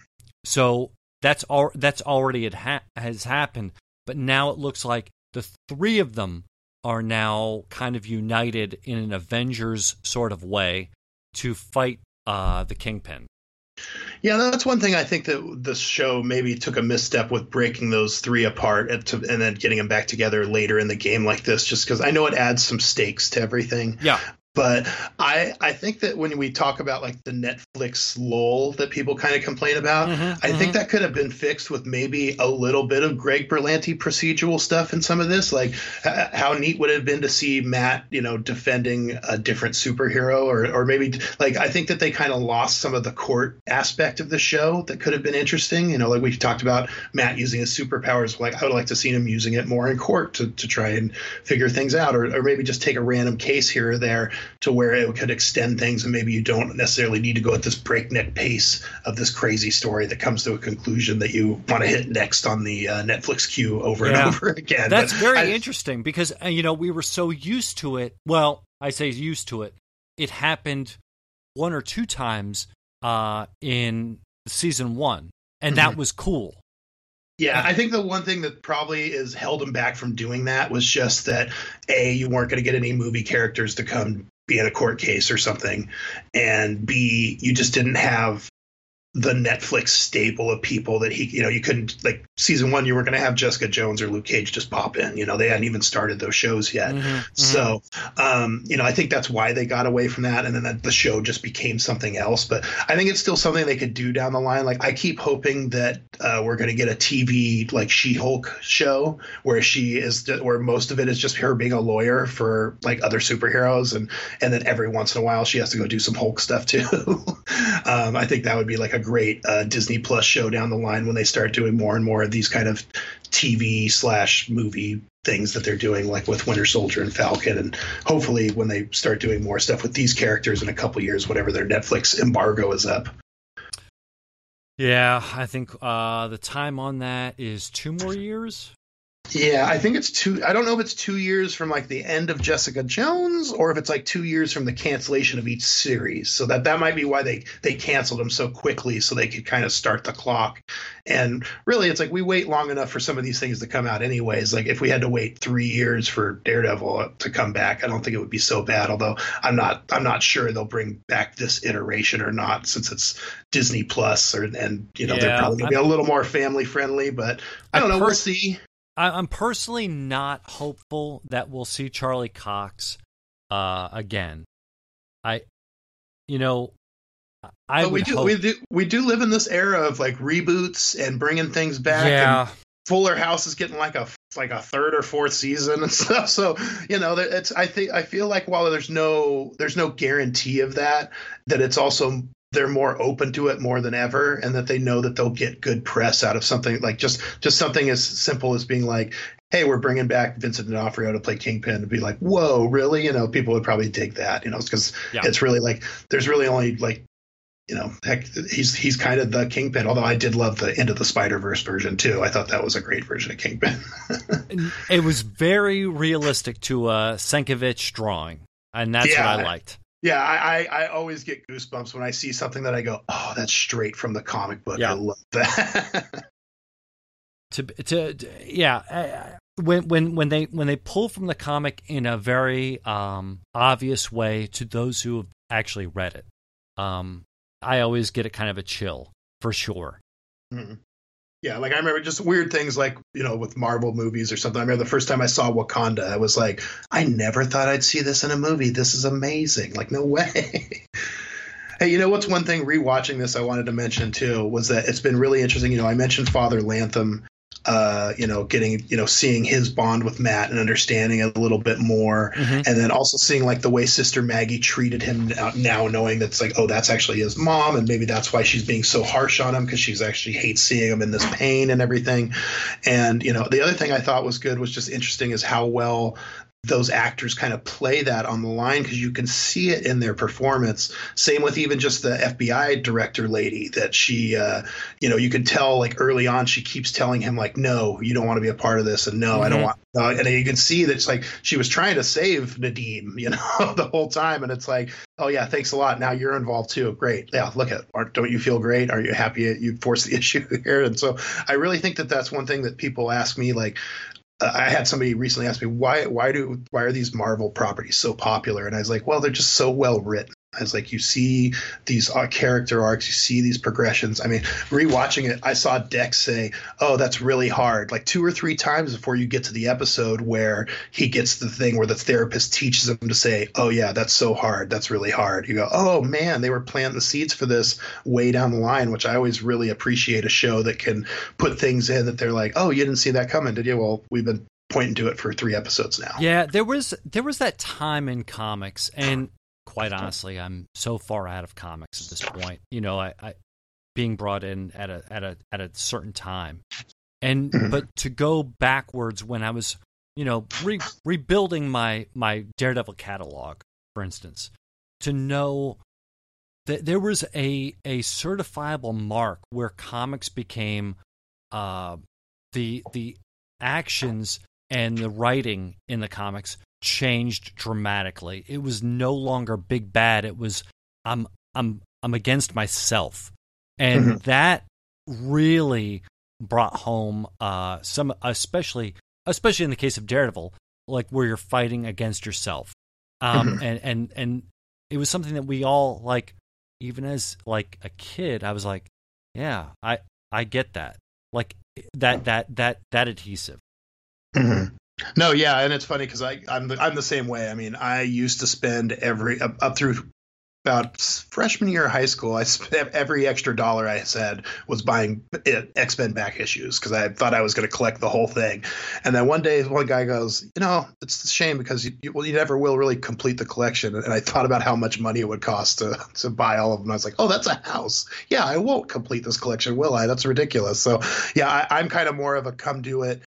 So that's all that's already it ha- has happened, but now it looks like the three of them are now kind of united in an Avengers sort of way to fight uh, the Kingpin. Yeah, that's one thing I think that this show maybe took a misstep with breaking those three apart and, to, and then getting them back together later in the game like this, just because I know it adds some stakes to everything. Yeah. But I I think that when we talk about like the Netflix lull that people kind of complain about, mm-hmm, I mm-hmm. think that could have been fixed with maybe a little bit of Greg Berlanti procedural stuff in some of this. Like h- how neat would it have been to see Matt, you know, defending a different superhero, or or maybe like I think that they kind of lost some of the court aspect of the show that could have been interesting. You know, like we talked about Matt using his superpowers. Like I would like to see him using it more in court to to try and figure things out, or or maybe just take a random case here or there to where it could extend things and maybe you don't necessarily need to go at this breakneck pace of this crazy story that comes to a conclusion that you want to hit next on the uh, Netflix queue over yeah. and over [LAUGHS] again. That's but very I, interesting because uh, you know we were so used to it. Well, I say used to it. It happened one or two times uh, in season one, and mm-hmm. that was cool. Yeah, I think the one thing that probably is held him back from doing that was just that a you weren't going to get any movie characters to come be in a court case or something, and b you just didn't have the Netflix staple of people that he, you know, you couldn't like season one, you weren't going to have Jessica Jones or Luke Cage just pop in. You know, they hadn't even started those shows yet. Mm-hmm, mm-hmm. so, um, you know, I think that's why they got away from that, and then that the show just became something else. But I think it's still something they could do down the line. Like I keep hoping that uh, we're going to get a TV like She-Hulk show where she is, where most of it is just her being a lawyer for like other superheroes, and and then every once in a while she has to go do some Hulk stuff too. [LAUGHS] um, I think that would be like a great uh, Disney Plus show down the line when they start doing more and more of these kind of TV slash movie things that they're doing, like with Winter Soldier and Falcon, and hopefully when they start doing more stuff with these characters in a couple years, whatever their Netflix embargo is up. Yeah, I think uh, the time on that is two more years. Yeah, I think it's two. I don't know if it's two years from like the end of Jessica Jones or if it's like two years from the cancellation of each series. So that that might be why they they canceled them so quickly, so they could kind of start the clock. And really, it's like we wait long enough for some of these things to come out, anyways. Like if we had to wait three years for Daredevil to come back, I don't think it would be so bad. Although I'm not I'm not sure they'll bring back this iteration or not, since it's Disney Plus, or and you know yeah, they're probably gonna be a little more family friendly. But I don't I know. Pers- we'll see. I'm personally not hopeful that we'll see Charlie Cox uh, again. I, you know, I we do hope... we do we do live in this era of like reboots and bringing things back. Yeah. Fuller House is getting like a like a third or fourth season and [LAUGHS] stuff. So you know, it's I think I feel like while there's no there's no guarantee of that, that it's also they're more open to it more than ever and that they know that they'll get good press out of something like just just something as simple as being like hey we're bringing back vincent d'onofrio to play kingpin and be like whoa really you know people would probably dig that you know because yeah. it's really like there's really only like you know heck he's he's kind of the kingpin although i did love the end of the spider verse version too i thought that was a great version of kingpin [LAUGHS] it was very realistic to a Sienkiewicz drawing and that's yeah. what i liked yeah, I, I, I, always get goosebumps when I see something that I go, oh, that's straight from the comic book. [LAUGHS] Yeah. I love that. to, to, to, yeah, when when when they when they pull from the comic in a very um, obvious way to those who have actually read it, um, I always get a kind of a chill for sure. Mm-hmm. Yeah, like I remember just weird things like, you know, with Marvel movies or something. I remember the first time I saw Wakanda, I was like, I never thought I'd see this in a movie. This is amazing. Like, no [LAUGHS] way. hey, you know what's one thing rewatching this I wanted to mention too was that it's been really interesting. You know, I mentioned Father Lantom uh, you know, getting, you know, seeing his bond with Matt and understanding it a little bit more. Mm-hmm. And then also seeing like the way Sister Maggie treated him now, now, knowing that's like, oh, that's actually his mom. And maybe that's why she's being so harsh on him because she's actually hates seeing him in this pain and everything. And, you know, the other thing I thought was good was just interesting is how well those actors kind of play that on the line because you can see it in their performance. Same with even just the FBI director lady that she, uh, you know, you can tell like early on she keeps telling him like, no, you don't want to be a part of this, and no, mm-hmm. I don't mm-hmm. want. Uh, and you can see that it's like she was trying to save Nadeem, [LAUGHS] you know, the whole time, and it's like, oh yeah, thanks a lot. Now you're involved too. Great, yeah. Look at, don't you feel great? Are you happy you forced the [LAUGHS] issue here? And so I really think that that's one thing that people ask me like I had somebody recently ask me why why do why are these Marvel properties so popular? And I was like, well, they're just so well written. As like you see these uh, character arcs, you see these progressions. I mean, rewatching it, I saw Dex say, "Oh, that's really hard," like two or three times before you get to the episode where he gets the thing where the therapist teaches him to say, "Oh yeah, that's so hard. That's really hard." You go, "Oh man, they were planting the seeds for this way down the line," which I always really appreciate a show that can put things in that they're like, "Oh, you didn't see that coming, did you?" Well, we've been pointing to it for three episodes now. Yeah, there was there was that time in comics, and quite honestly, I'm so far out of comics at this point. You know, I, I being brought in at a at a at a certain time, and mm-hmm. but to go backwards when I was, you know, re- rebuilding my my Daredevil catalog, for instance, to know that there was a a certifiable mark where comics became uh, the the actions and the writing in the comics changed dramatically. It was no longer big bad. It was I'm I'm I'm against myself, and mm-hmm. that really brought home uh, some, especially especially in the case of Daredevil, like where you're fighting against yourself, um, mm-hmm. and and and it was something that we all like. Even as like a kid, I was like, yeah, I I get that, like that that that that adhesive. Mm-hmm. No, yeah, and it's funny because I I'm the, I'm the same way. I mean, I used to spend every up, up through about freshman year of high school, I spent every extra dollar I had was buying X Men back issues because I thought I was going to collect the whole thing. And then one day, one guy goes, "You know, it's a shame because you, you, well, you never will really complete the collection." And I thought about how much money it would cost to to buy all of them. I was like, "Oh, that's a house. Yeah, I won't complete this collection, will I? That's ridiculous." So, yeah, I, I'm kind of more of a come do it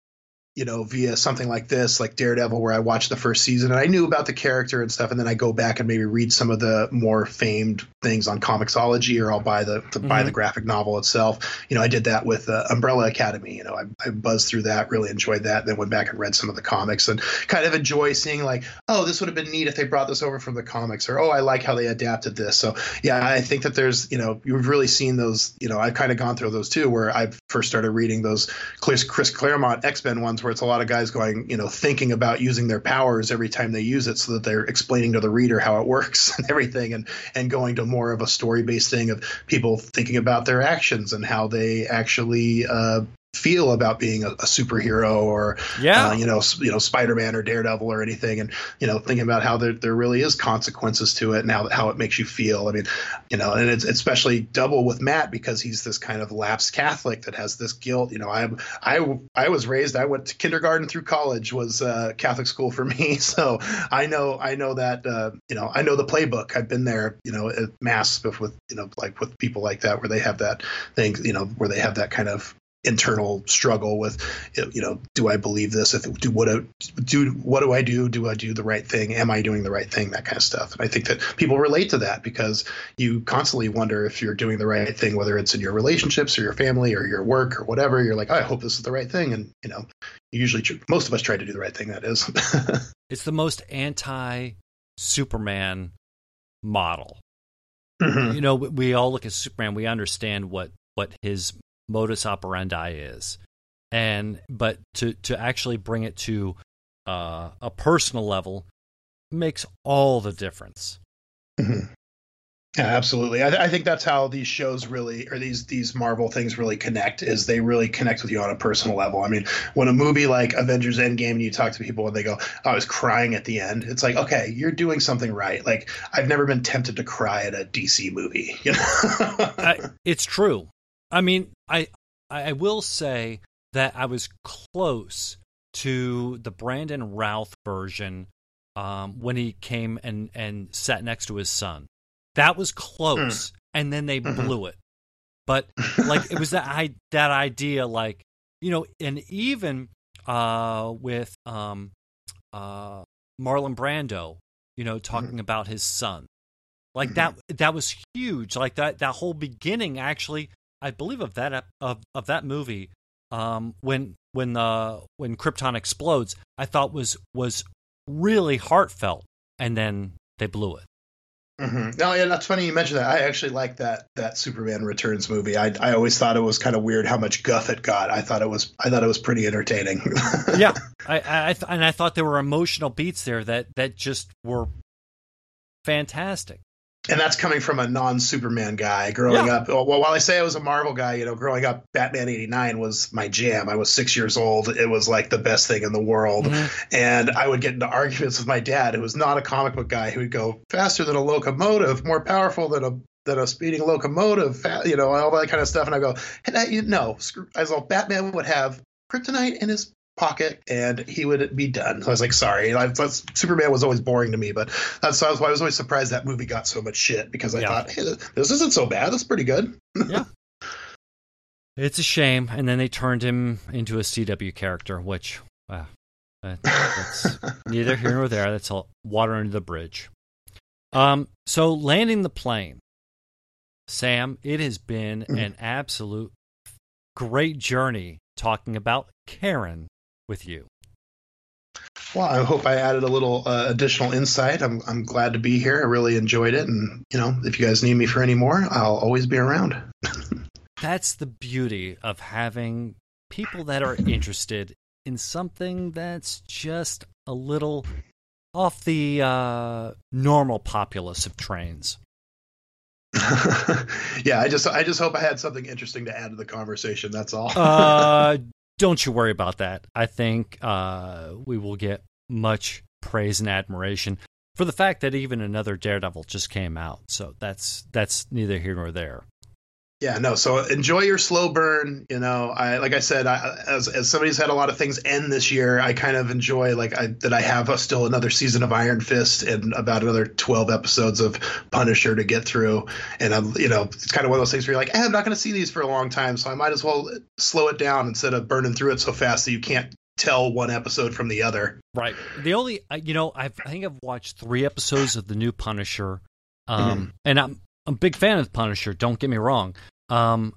you know, via something like this, like Daredevil, where I watched the first season and I knew about the character and stuff, and then I go back and maybe read some of the more famed things on Comixology, or I'll buy the, the mm-hmm. buy the graphic novel itself. You know, I did that with uh, Umbrella Academy. You know, I, I buzzed through that, really enjoyed that, then went back and read some of the comics and kind of enjoy seeing like, oh, this would have been neat if they brought this over from the comics, or oh, I like how they adapted this. So yeah, I think that there's, you know, you've really seen those. You know, I've kind of gone through those too, where I first started reading those Chris Claremont X Men ones, where it's a lot of guys going going, you know, thinking about using their powers every time they use it so that they're explaining to the reader how it works [LAUGHS] and everything and and going to more of a story based thing of people thinking about their actions and how they actually uh, feel about being a, a superhero or yeah. Uh, you know you know Spider-Man or Daredevil or anything and you know thinking about how there, there really is consequences to it and how, how it makes you feel. I mean you know and it's especially double with Matt because he's this kind of lapsed Catholic that has this guilt you know I I I was raised I went to kindergarten through college was uh, Catholic school for me. [LAUGHS] So I know I know that uh, you know I know the playbook. I've been there you know at mass with you know like with people like that where they have that thing you know where they have that kind of internal struggle with you know do i believe this? If do what do what do i do? Do i do the right thing? Am i doing the right thing? That kind of stuff. And i think that people relate to that because you constantly wonder if you're doing the right thing whether it's in your relationships or your family or your work or whatever. You're like i hope this is the right thing. And you know usually most of us try to do the right thing that is. [LAUGHS] It's the most anti superman model. Mm-hmm. you know we all look at superman we understand what what his modus operandi is. And but to to actually bring it to uh, a personal level makes all the difference. Mm-hmm. yeah, absolutely. I, th- I, think that's how these shows really or these these marvel things really connect is they really connect with you on a personal level. I mean when a movie like avengers endgame and you talk to people and they go i was crying at the end it's like okay you're doing something right. Like i've never been tempted to cry at a dc movie. [LAUGHS] You know? I, it's true I mean, I I will say that I was close to the Brandon Routh version um, when he came and and sat next to his son. That was close, mm. and then they mm-hmm. blew it. But [LAUGHS] like it was that I that idea, like you know, and even uh, with um, uh, Marlon Brando, you know, talking mm-hmm. about his son, like mm-hmm. that that was huge. Like that that whole beginning actually I believe of that of of that movie um, when when the when Krypton explodes, I thought was was really heartfelt, and then they blew it. Mm-hmm. No, yeah, that's funny you mentioned that. I actually like that that Superman Returns movie. I I always thought it was kind of weird how much guff it got. I thought it was I thought it was pretty entertaining. [LAUGHS] yeah, I, I and I thought there were emotional beats there that that just were fantastic and that's coming from a non-Superman guy growing yeah. up. Well, while I say I was a Marvel guy, you know, growing up, Batman '89 was my jam. I was six years old. It was like the best thing in the world, mm-hmm. and I would get into arguments with my dad, who was not a comic book guy, who would go faster than a locomotive, more powerful than a than a speeding locomotive, you know, all that kind of stuff. And I go, hey, no, I was like, Batman would have kryptonite in his pocket and he would be done. I was like, sorry. I, Superman was always boring to me, but that's why I was, I was always surprised that movie got so much shit because I yeah. thought, hey, this isn't so bad. That's pretty good. yeah. [LAUGHS] It's a shame. And then they turned him into a CW character, which, uh, that's [LAUGHS] neither here nor there. That's all water under the bridge. Um, so landing the plane, Sam, it has been mm. an absolute great journey talking about Karen with you. Well, I hope I added a little uh, additional insight. I'm I'm glad to be here. I really enjoyed it, and you know, if you guys need me for any more, I'll always be around. [LAUGHS] that's the beauty of having people that are interested in something that's just a little off the uh, normal populace of trains. [LAUGHS] yeah, I just I just hope I had something interesting to add to the conversation. That's all. uh, [LAUGHS] don't you worry about that. I think uh, we will get much praise and admiration for the fact that even another Daredevil just came out. So that's that's neither here nor there. Yeah, no. So enjoy your slow burn. You know, I like I said, I, as as somebody who's had a lot of things end this year, I kind of enjoy like I, that I have a, still another season of Iron Fist and about another twelve episodes of Punisher to get through. And I'm, you know, it's kind of one of those things where you're like, hey, I'm not going to see these for a long time, so I might as well slow it down instead of burning through it so fast that you can't tell one episode from the other. Right. The only you know I've, I think I've watched three episodes of the new Punisher, um, mm-hmm. and I'm I'm a big fan of Punisher. Don't get me wrong. Um,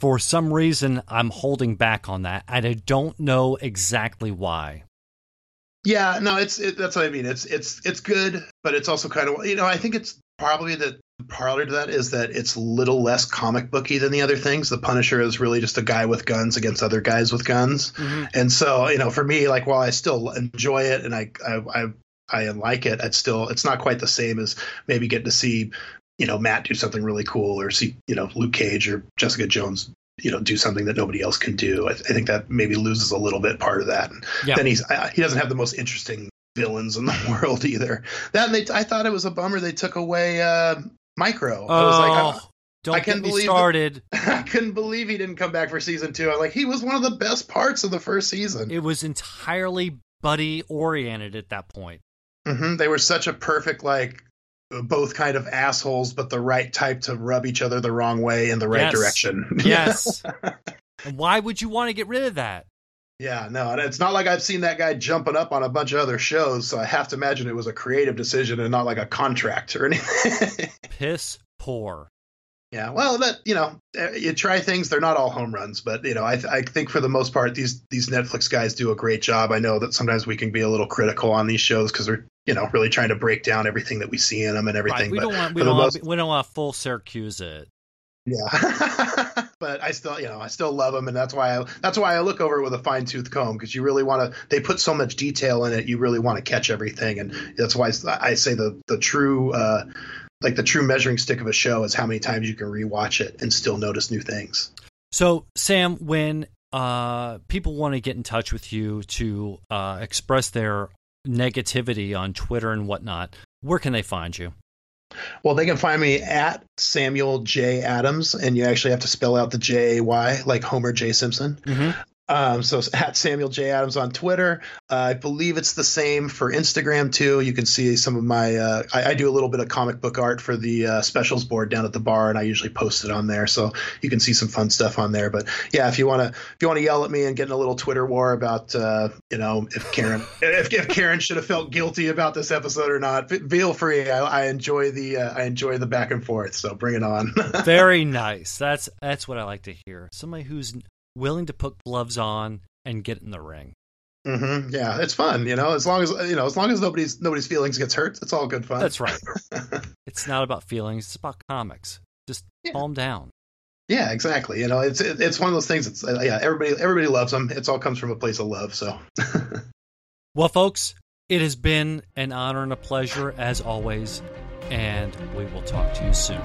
for some reason, I'm holding back on that, and I don't know exactly why. Yeah, no, it's it, that's what I mean. It's it's it's good, but it's also kind of you know I think it's probably the parlor to that is that it's a little less comic booky than the other things. The Punisher is really just a guy with guns against other guys with guns, mm-hmm. and so you know for me, like while I still enjoy it and I I I, I like it, it's still it's not quite the same as maybe getting to see you know Matt do something really cool or see you know Luke Cage or Jessica Jones you know do something that nobody else can do. I, I think that maybe loses a little bit part of that. And yeah. then he's I, he doesn't have the most interesting villains in the [LAUGHS] world either. That they, I thought it was a bummer they took away uh, Micro. Oh, I was like, I, oh, don't I couldn't believe started. [LAUGHS] I couldn't believe he didn't come back for season two. I'm like, he was one of the best parts of the first season. It was entirely buddy oriented at that point. Mm-hmm. They were such a perfect like both kind of assholes, but the right type to rub each other the wrong way in the right yes. direction. [LAUGHS] Yes. [LAUGHS] and why would you want to get rid of that? Yeah, no, and it's not like I've seen that guy jumping up on a bunch of other shows, so I have to imagine it was a creative decision and not like a contract or anything. Piss poor. Yeah, well, that you know, eh, you try things; they're not all home runs, but you know, I, I think for the most part, these these Netflix guys do a great job. I know that sometimes we can be a little critical on these shows because they're you know really trying to break down everything that we see in them and everything. Right. We, don't want, we, don't want, most... we don't want full Syracuse it. Yeah, [LAUGHS] but I still, you know, I still love them, and that's why I that's why I look over it with a fine tooth comb because you really want to. They put so much detail in it, you really want to catch everything, and that's why I say the the true. Uh, like the true measuring stick of a show is how many times you can rewatch it and still notice new things. So, Sam, when uh, people want to get in touch with you to uh, express their negativity on Twitter and whatnot, where can they find you? Well, they can find me at Samuel J. Adams, and you actually have to spell out the J A Y like Homer J. Simpson. Mm-hmm. Um, so at Samuel J. Adams on Twitter. Uh, I believe it's the same for Instagram too. You can see some of my. Uh, I, I, do a little bit of comic book art for the uh, specials board down at the bar, and I usually post it on there, so you can see some fun stuff on there. But yeah, if you want to, if you want to yell at me and get in a little Twitter war about, uh, you know, if Karen, [LAUGHS] if, if Karen should have felt guilty about this episode or not, feel free. I, I enjoy the uh, I enjoy the back and forth. So bring it on. [LAUGHS] Very nice. That's that's what I like to hear. Somebody who's willing to put gloves on and get in the ring. Mm-hmm. Yeah, it's fun. You know, as long as you know, as long as nobody's nobody's feelings gets hurt, it's all good fun. That's right. [LAUGHS] it's not about feelings; it's about comics. Just yeah. calm down. Yeah, exactly. You know, it's it's one of those things. It's uh, yeah, everybody everybody loves them. It all comes from a place of love. So. [LAUGHS] well, folks, it has been an honor and a pleasure as always, and we will talk to you soon.